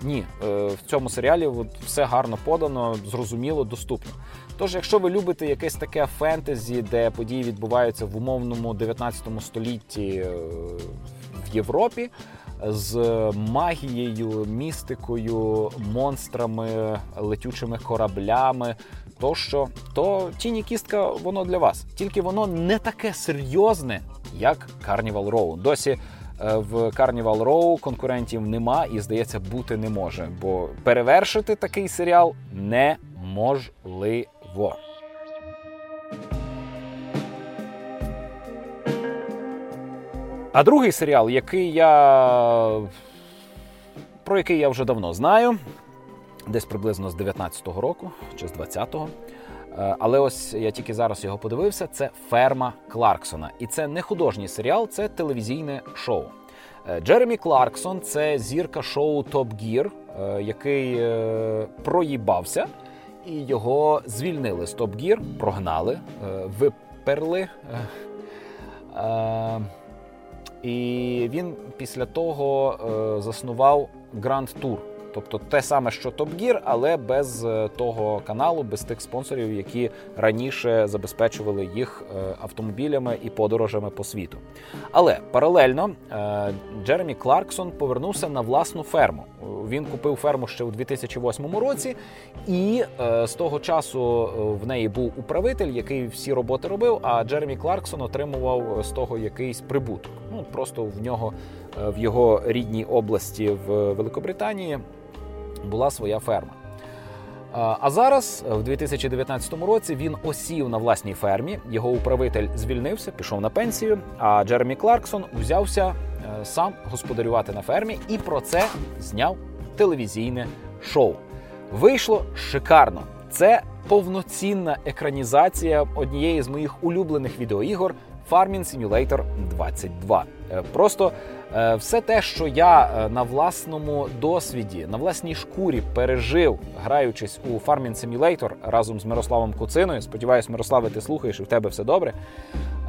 Ні, е, в цьому серіалі все гарно подано, зрозуміло, доступно. Тож, якщо ви любите якесь таке фентезі, де події відбуваються в умовному 19 столітті в Європі з магією, містикою, монстрами, летючими кораблями. Тощо, то тіні кістка воно для вас. Тільки воно не таке серйозне, як Carnival Row. Досі е, в Carnival Row конкурентів нема і, здається, бути не може. Бо перевершити такий серіал неможливо. А другий серіал, який я про який я вже давно знаю, десь приблизно з 19-го року чи з 20-го. Е, але ось я тільки зараз його подивився: це Ферма Кларксона. І це не художній серіал, це телевізійне шоу. Е, Джеремі Кларксон це зірка шоу Топ Гір, який е, проїбався, і його звільнили з Топ Гір, прогнали, виперли. І він після того е, заснував Гранд Tour. Тобто те саме, що Top Gear, але без е, того каналу, без тих спонсорів, які раніше забезпечували їх е, автомобілями і подорожами по світу. Але паралельно е, Джеремі Кларксон повернувся на власну ферму. Він купив ферму ще у 2008 році, і з того часу в неї був управитель, який всі роботи робив. А Джеремі Кларксон отримував з того якийсь прибуток. Ну просто в нього в його рідній області в Великобританії була своя ферма. А зараз, в 2019 році, він осів на власній фермі. Його управитель звільнився, пішов на пенсію. А Джеремі Кларксон взявся е, сам господарювати на фермі і про це зняв телевізійне шоу. Вийшло шикарно. Це повноцінна екранізація однієї з моїх улюблених відеоігор Farming Simulator 22. Е, просто все те, що я е, на власному досвіді, на власній шкурі пережив, граючись у Farming Simulator разом з Мирославом Куциною. Сподіваюсь, Мирославе, ти слухаєш і в тебе все добре.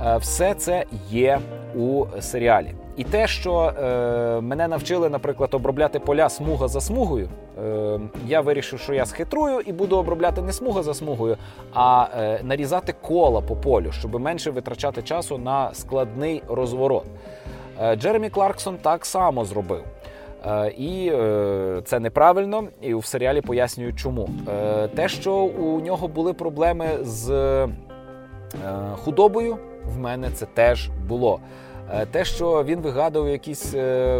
Е, все це є у серіалі. І те, що е, мене навчили, наприклад, обробляти поля смуга за смугою, е, я вирішив, що я схитрую і буду обробляти не смуга за смугою, а е, нарізати кола по полю, щоб менше витрачати часу на складний розворот. Е, Джеремі Кларксон так само зробив. Е, і е, це неправильно, і в серіалі пояснюють, чому. Те, що у нього були проблеми з худобою, в мене це теж було. Те, що він вигадував якісь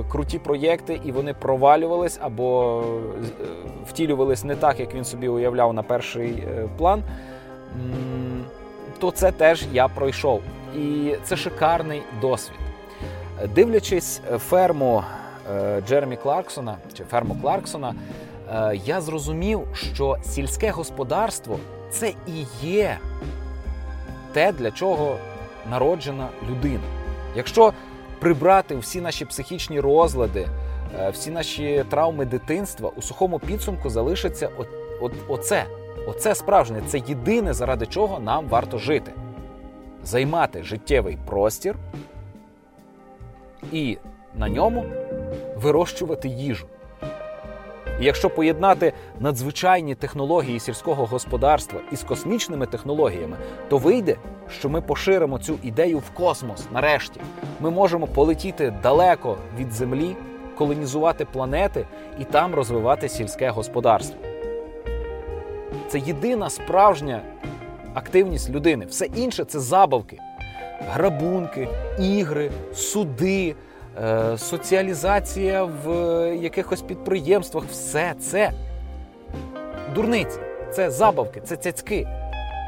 круті проєкти, і вони провалювались або втілювались не так, як він собі уявляв на перший план, то це теж я пройшов. І це шикарний досвід. Дивлячись ферму е, Джеремі Кларксона чи ферму Кларксона, е, я зрозумів, що сільське господарство це і є те, для чого народжена людина. Якщо прибрати всі наші психічні розлади, е, всі наші травми дитинства, у сухому підсумку залишиться от, от, оце. Оце справжнє, це єдине, заради чого нам варто жити. Займати життєвий простір і на ньому вирощувати їжу. І якщо поєднати надзвичайні технології сільського господарства із космічними технологіями, то вийде, що ми поширимо цю ідею в космос. Нарешті ми можемо полетіти далеко від Землі, колонізувати планети і там розвивати сільське господарство. Це єдина справжня активність людини. Все інше це забавки, грабунки, ігри, суди. Е, соціалізація в якихось підприємствах, все це дурниці, це забавки, це цяцьки.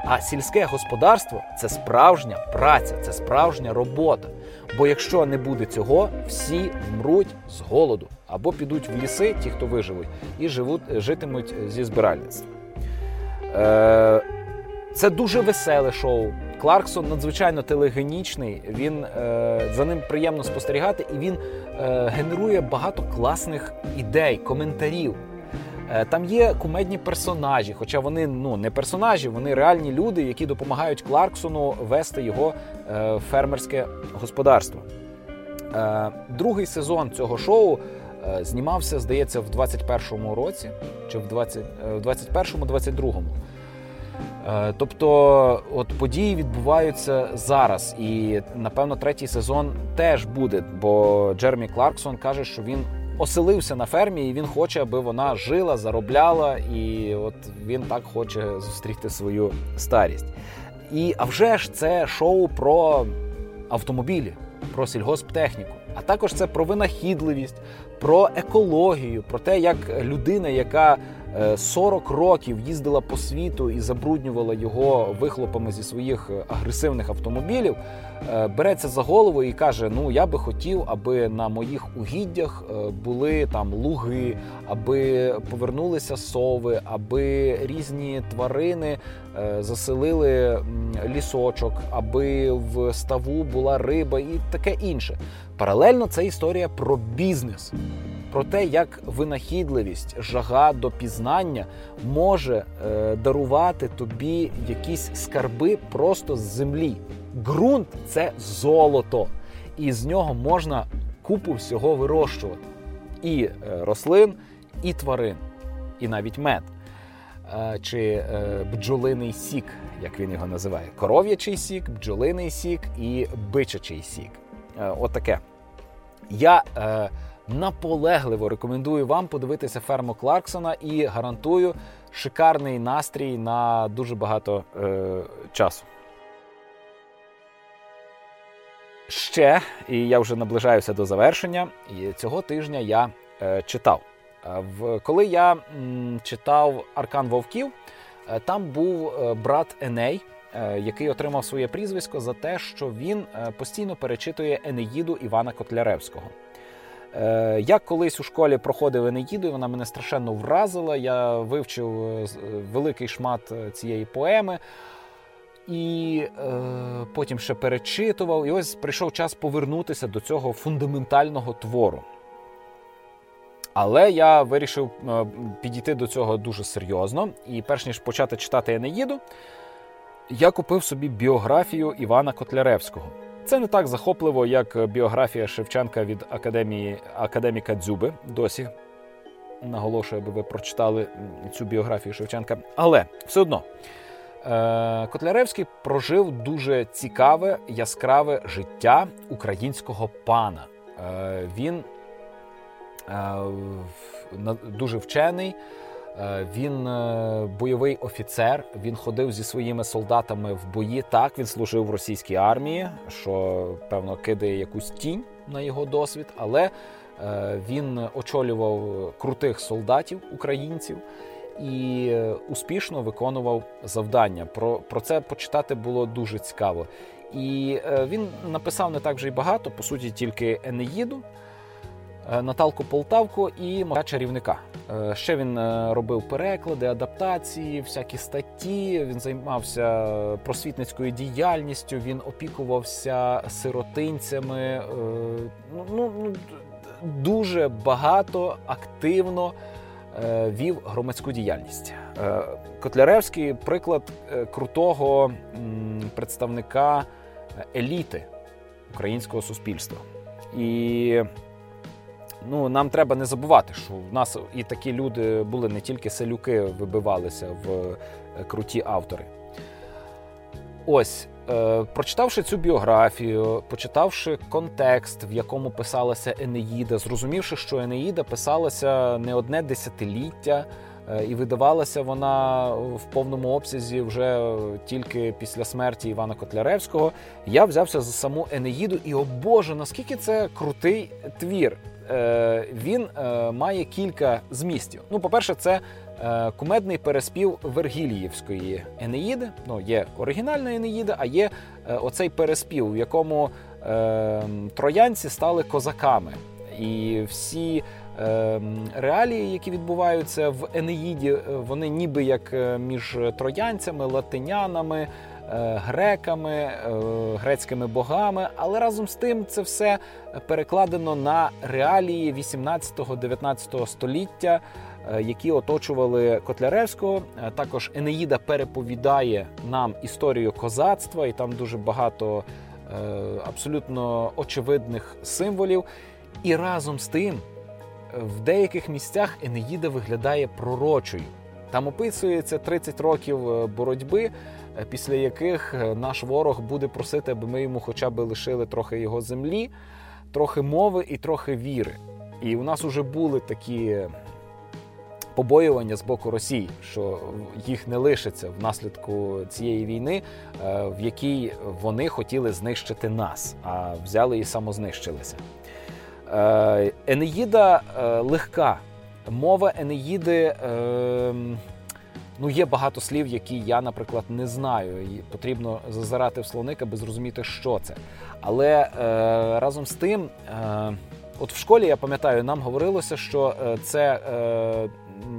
А сільське господарство це справжня праця, це справжня робота. Бо якщо не буде цього, всі вмруть з голоду або підуть в ліси, ті, хто виживуть, і живуть, житимуть зі збиральництва. Е, Це дуже веселе шоу. Кларксон надзвичайно телегенічний. Він е, за ним приємно спостерігати, і він е, генерує багато класних ідей, коментарів. Е, там є кумедні персонажі, хоча вони ну не персонажі, вони реальні люди, які допомагають Кларксону вести його е, фермерське господарство. Е, другий сезон цього шоу. Е, знімався, здається, в 21-му році, чи в 20, е, в 21-му, 22-му. Е, тобто, от події відбуваються зараз, і напевно третій сезон теж буде. Бо Джермі Кларксон каже, що він оселився на фермі, і він хоче, аби вона жила, заробляла, і от він так хоче зустріти свою старість. І а вже ж це шоу про автомобілі, про сільгосптехніку. А також це про винахідливість, про екологію, про те, як людина, яка 40 е, років їздила по світу і забруднювала його вихлопами зі своїх е, агресивних автомобілів, е, береться за голову і каже: Ну я би хотів, аби на моїх угіддях були там луги, аби повернулися сови, аби різні тварини заселили лісочок, аби в ставу була риба і таке інше. Паралельно це історія про бізнес про те, як винахідливість, жага до пізнання може е, дарувати тобі якісь скарби просто з землі. Ґрунт це золото, і з нього можна купу всього вирощувати: і е, рослин, і тварин, і навіть мед. Е, чи е, бджолиний сік, як він його називає: коров'ячий сік, бджолиний сік і бичачий сік. Отаке. Я е, наполегливо рекомендую вам подивитися ферму Кларксона і гарантую шикарний настрій на дуже багато е, часу. Ще, і я вже наближаюся до завершення, і цього тижня я е, читав. Е, Коли я м, читав Аркан Вовків, е, там був е, брат Еней, який отримав своє прізвисько за те, що він постійно перечитує Енеїду Івана Котляревського. Е, я колись у школі проходив Енеїду, і вона мене страшенно вразила. Я вивчив е, великий шмат е, цієї поеми. І е, потім ще перечитував. І ось прийшов час повернутися до цього фундаментального твору. Але я вирішив е, підійти до цього дуже серйозно. І перш ніж почати читати Енеїду, я купив собі біографію Івана Котляревського. Це не так захопливо, як біографія Шевченка від академії академіка Дзюби. Досі наголошую, аби ви прочитали цю біографію Шевченка. Але все одно е, Котляревський прожив дуже цікаве, яскраве життя українського пана. Е, він е, дуже вчений. Е, він е, бойовий офіцер. Він ходив зі своїми солдатами в бої. Так він служив в російській армії, що певно кидає якусь тінь на його досвід, але е, він очолював крутих солдатів українців і успішно виконував завдання. Про, Про це почитати було дуже цікаво. І він написав не так вже й багато, по суті, тільки Енеїду. Наталку Полтавку і чарівника. Е, ще він е, робив переклади, адаптації, всякі статті. Він займався просвітницькою діяльністю. Він опікувався сиротинцями. Е, ну, ну, ну дуже багато активно вів громадську діяльність. Котляревський приклад крутого представника еліти українського суспільства. І ну, нам треба не забувати, що в нас і такі люди були не тільки селюки, вибивалися в е, круті автори. Ось, е, прочитавши цю біографію, почитавши контекст, в якому писалася Енеїда, зрозумівши, що Енеїда писалася не одне десятиліття. Е, і видавалася вона в повному обсязі вже тільки після смерті Івана Котляревського. Я взявся за саму Енеїду, і о Боже, наскільки це крутий твір! Е, він е, має кілька змістів. Ну, по-перше, це кумедний переспів Вергіліївської Енеїди. Ну, є оригінальна Енеїда, а є оцей переспів, в якому троянці стали козаками. І всі реалії, які відбуваються в Енеїді, е, вони ніби як е, між троянцями, латинянами, е, греками, грецькими богами, але разом з тим це все перекладено на реалії 18-19 століття. Які оточували Котляревського, також Енеїда переповідає нам історію козацтва, і там дуже багато абсолютно очевидних символів. І разом з тим в деяких місцях Енеїда виглядає пророчою. Там описується 30 років е, боротьби, е, після яких е, наш ворог буде просити, аби ми йому хоча б лишили трохи його землі, трохи мови і трохи віри. І у нас вже були такі побоювання з боку Росії, що їх не лишиться внаслідку цієї війни, в якій вони хотіли знищити нас, а взяли і самознищилися. Е, Енеїда е, легка. Мова Енеїди. Е, ну, Є багато слів, які я, наприклад, не знаю. І Потрібно зазирати в словник, аби зрозуміти, що це. Але е, разом з тим, е, от в школі я пам'ятаю, нам говорилося, що це е,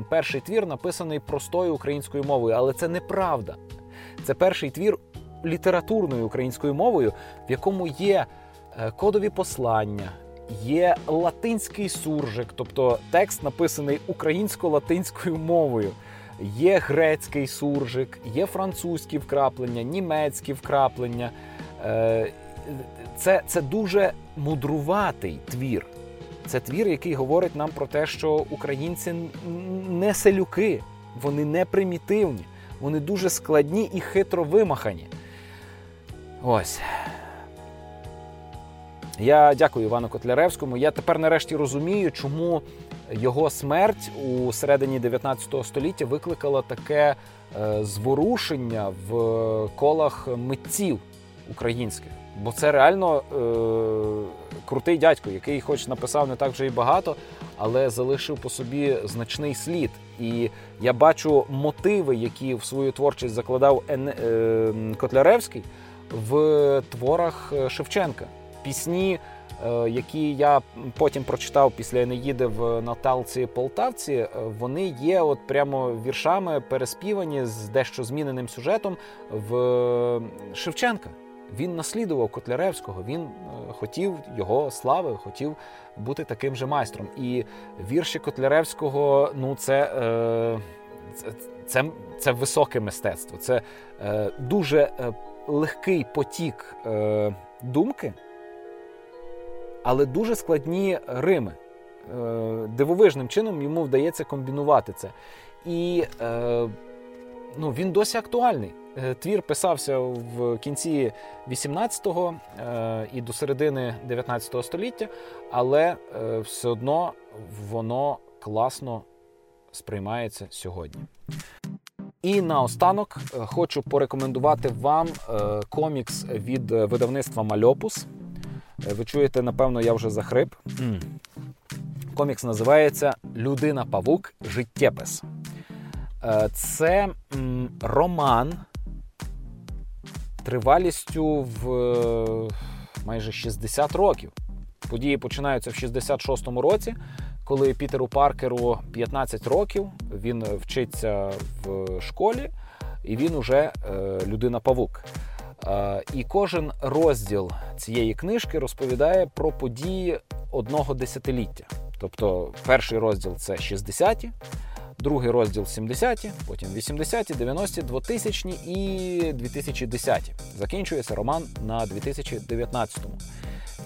перший твір написаний простою українською мовою, але це неправда. Це перший твір літературною українською мовою, в якому є кодові послання, є латинський суржик, тобто текст написаний українсько-латинською мовою. Є грецький суржик, є французькі вкраплення, німецькі вкраплення. Е, це, Це дуже мудруватий твір. Це твір, який говорить нам про те, що українці не селюки, вони не примітивні, вони дуже складні і хитро вимахані. Ось. Я дякую Івану Котляревському. Я тепер нарешті розумію, чому його смерть у середині 19 століття викликала таке е, зворушення в колах митців українських. Бо це реально е, крутий дядько, який, хоч написав не так вже і багато, але залишив по собі значний слід. І я бачу мотиви, які в свою творчість закладав Ен... е, Котляревський в творах е, Шевченка пісні, е, які я потім прочитав після Енеїди в Наталці Полтавці, е, вони є от прямо віршами переспівані з дещо зміненим сюжетом в Шевченка. Він наслідував Котляревського, він е, хотів його слави, хотів бути таким же майстром. І вірші Котляревського ну це це, це, це високе мистецтво, це дуже легкий потік думки але дуже складні рими. Е, дивовижним чином йому вдається комбінувати це. І е, ну, він досі актуальний. Е, твір писався в кінці 18-го і до середини 19 століття, але все одно воно класно сприймається сьогодні. І наостанок хочу порекомендувати вам комікс від видавництва Мальопус. Е, ви чуєте, напевно, я вже захрип. Комікс називається Людина-павук життєпис. Е, це роман тривалістю в е, майже 60 років. Події починаються в 66-му році, коли Пітеру Паркеру 15 років, він вчиться в школі, і він уже людина-павук. І кожен розділ цієї книжки розповідає про події одного десятиліття. Тобто, перший розділ це 60-ті, другий розділ 70-ті, потім 80-ті, 90-ті, 2000-ті і 2010-ті. Закінчується роман на 2019-му.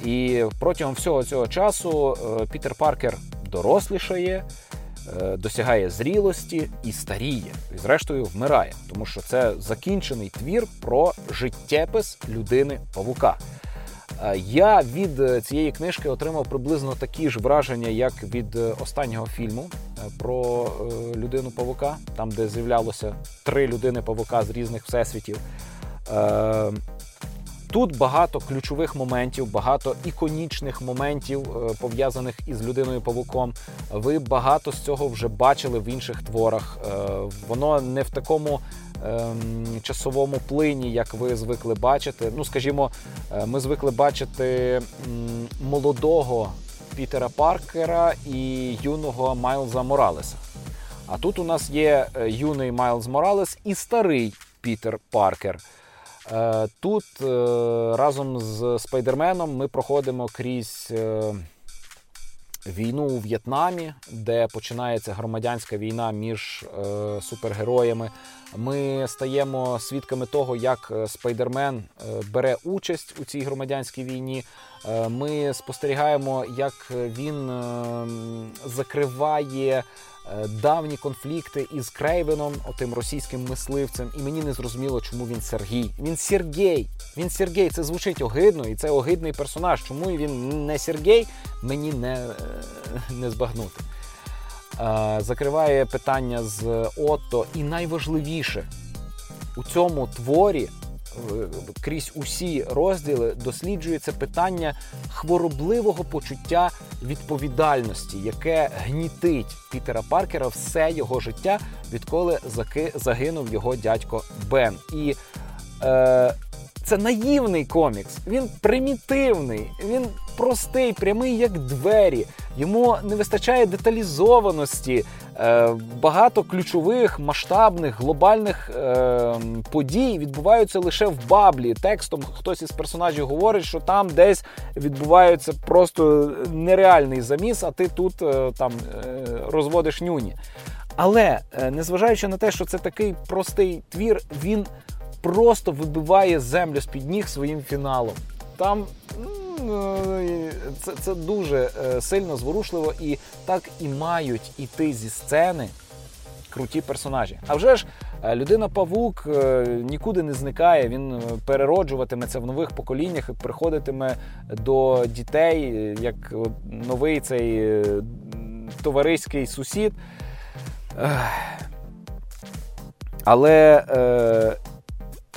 І протягом всього цього часу е, Пітер Паркер дорослішає, досягає зрілості і старіє, і зрештою вмирає, тому що це закінчений твір про життєпис людини павука. Е, я від цієї книжки отримав приблизно такі ж враження, як від останнього фільму про людину павука, там де з'являлося три людини павука з різних всесвітів. Тут багато ключових моментів, багато іконічних моментів, е, пов'язаних із людиною павуком. Ви багато з цього вже бачили в інших творах. Е, воно не в такому ем, часовому плині, як ви звикли бачити. Ну, скажімо, е, ми звикли бачити молодого Пітера Паркера і юного Майлза Моралеса. А тут у нас є юний Майлз Моралес і старий Пітер Паркер. Е, тут е, разом з Спайдерменом ми проходимо крізь е, війну у В'єтнамі, де починається громадянська війна між супергероями. Ми стаємо свідками того, як Спайдермен бере участь у цій громадянській війні. Ми спостерігаємо, як він закриває. Е, давні конфлікти із Крейвеном, отим російським мисливцем, і мені не зрозуміло, чому він Сергій. Він Сергій. Він Сергій. Це звучить огидно, і це огидний персонаж. Чому він не Сергій, мені не, е, не збагнути. Е, закриває питання з Отто. І найважливіше у цьому творі крізь усі розділи досліджується питання хворобливого почуття відповідальності, яке гнітить Пітера Паркера все його життя, відколи загинув його дядько Бен. І е, це наївний комікс. Він примітивний, він простий, прямий, як двері. Йому не вистачає деталізованості. Е, багато ключових масштабних глобальних е, подій відбуваються лише в баблі. Текстом хтось із персонажів говорить, що там десь відбувається просто нереальний заміс, а ти тут е, там розводиш нюні. Але незважаючи на те, що це такий простий твір, він просто вибиває землю з під ніг своїм фіналом. Там е, це це дуже е, сильно зворушливо, і так і мають іти зі сцени круті персонажі. А вже ж е, людина Павук нікуди не зникає. Він перероджуватиметься в нових поколіннях і приходитиме до дітей як новий цей товариський сусід. Але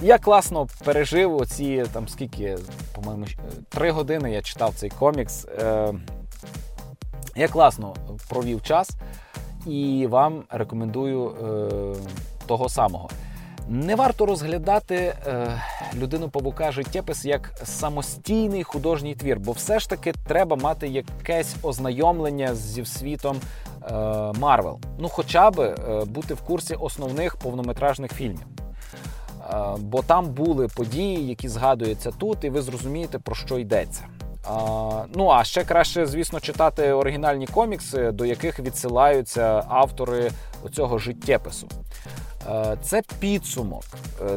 я класно пережив оці там скільки, по-моєму, три години я читав цей комікс. Е, Я класно провів час і вам рекомендую е, того самого. Не варто розглядати е, людину павука життєпис як самостійний художній твір, бо все ж таки треба мати якесь ознайомлення зі світом е, Марвел. Ну, хоча би е, бути в курсі основних повнометражних фільмів. Бо там були події, які згадуються тут, і ви зрозумієте, про що йдеться. Ну а ще краще, звісно, читати оригінальні комікси, до яких відсилаються автори цього життєпису. Це підсумок,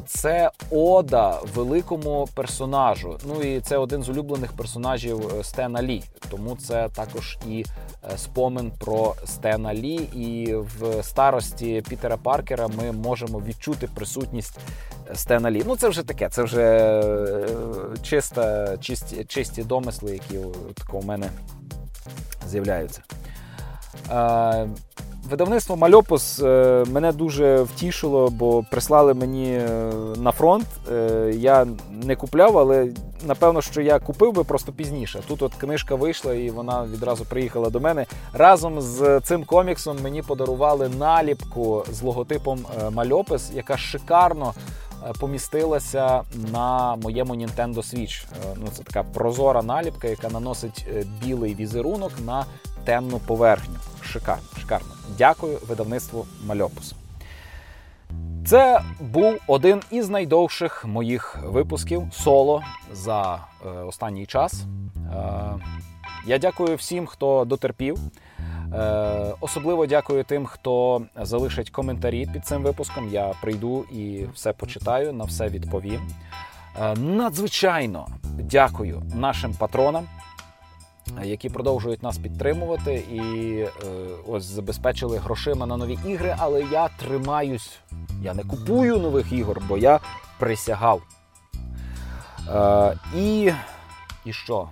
це ода великому персонажу. Ну і це один з улюблених персонажів е, Стена Лі. Тому це також і е, спомин про Стена Лі. І в старості Пітера Паркера ми можемо відчути присутність Стена Лі. Ну, це вже таке, це вже е, чиста, чисті, чисті домисли, які у мене з'являються. Е, видавництво Мальопус е, мене дуже втішило, бо прислали мені на фронт. Я не купляв, але напевно, що я купив би просто пізніше. Тут от книжка вийшла і вона відразу приїхала до мене. Разом з цим коміксом мені подарували наліпку з логотипом Мальопис, яка шикарно Е, помістилася на моєму Nintendo Switch. Е, ну, Це така прозора наліпка, яка наносить е, білий візерунок на темну поверхню. Шикарно, шикарно. Дякую видавництву Мальопус. Це був один із найдовших моїх випусків соло за е, останній час. Е, я дякую всім, хто дотерпів. Е, особливо дякую тим, хто залишить коментарі під цим випуском. Я прийду і все почитаю, на все відповім. Е, надзвичайно дякую нашим патронам, які продовжують нас підтримувати і е, ось забезпечили грошима на нові ігри. Але я тримаюсь, я не купую нових ігор, бо я присягав. Е, І, І що?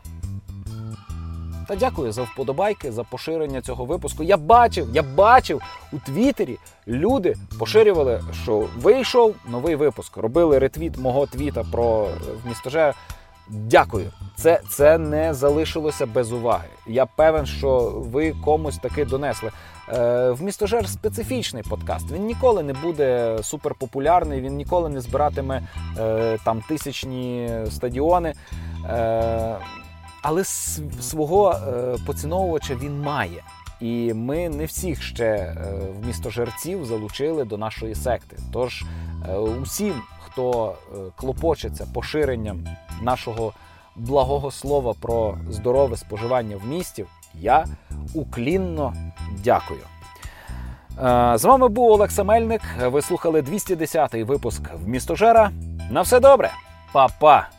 Та дякую за вподобайки, за поширення цього випуску. Я бачив, я бачив у Твіттері люди поширювали, що вийшов новий випуск. Робили ретвіт мого твіта про вмістоже. Дякую. Це це не залишилося без уваги. Я певен, що ви комусь таки донесли. Е, Вмістожер специфічний подкаст. Він ніколи не буде суперпопулярний, він ніколи не збиратиме е, там тисячні стадіони. Е, але свого е, поціновувача він має. І ми не всіх ще е, вмістожерців залучили до нашої секти. Тож е, усім, хто клопочеться поширенням нашого благого слова про здорове споживання в місті, я уклінно дякую. З вами був Олекса Мельник. Ви слухали 210-й випуск в містожера. На все добре, Па-па!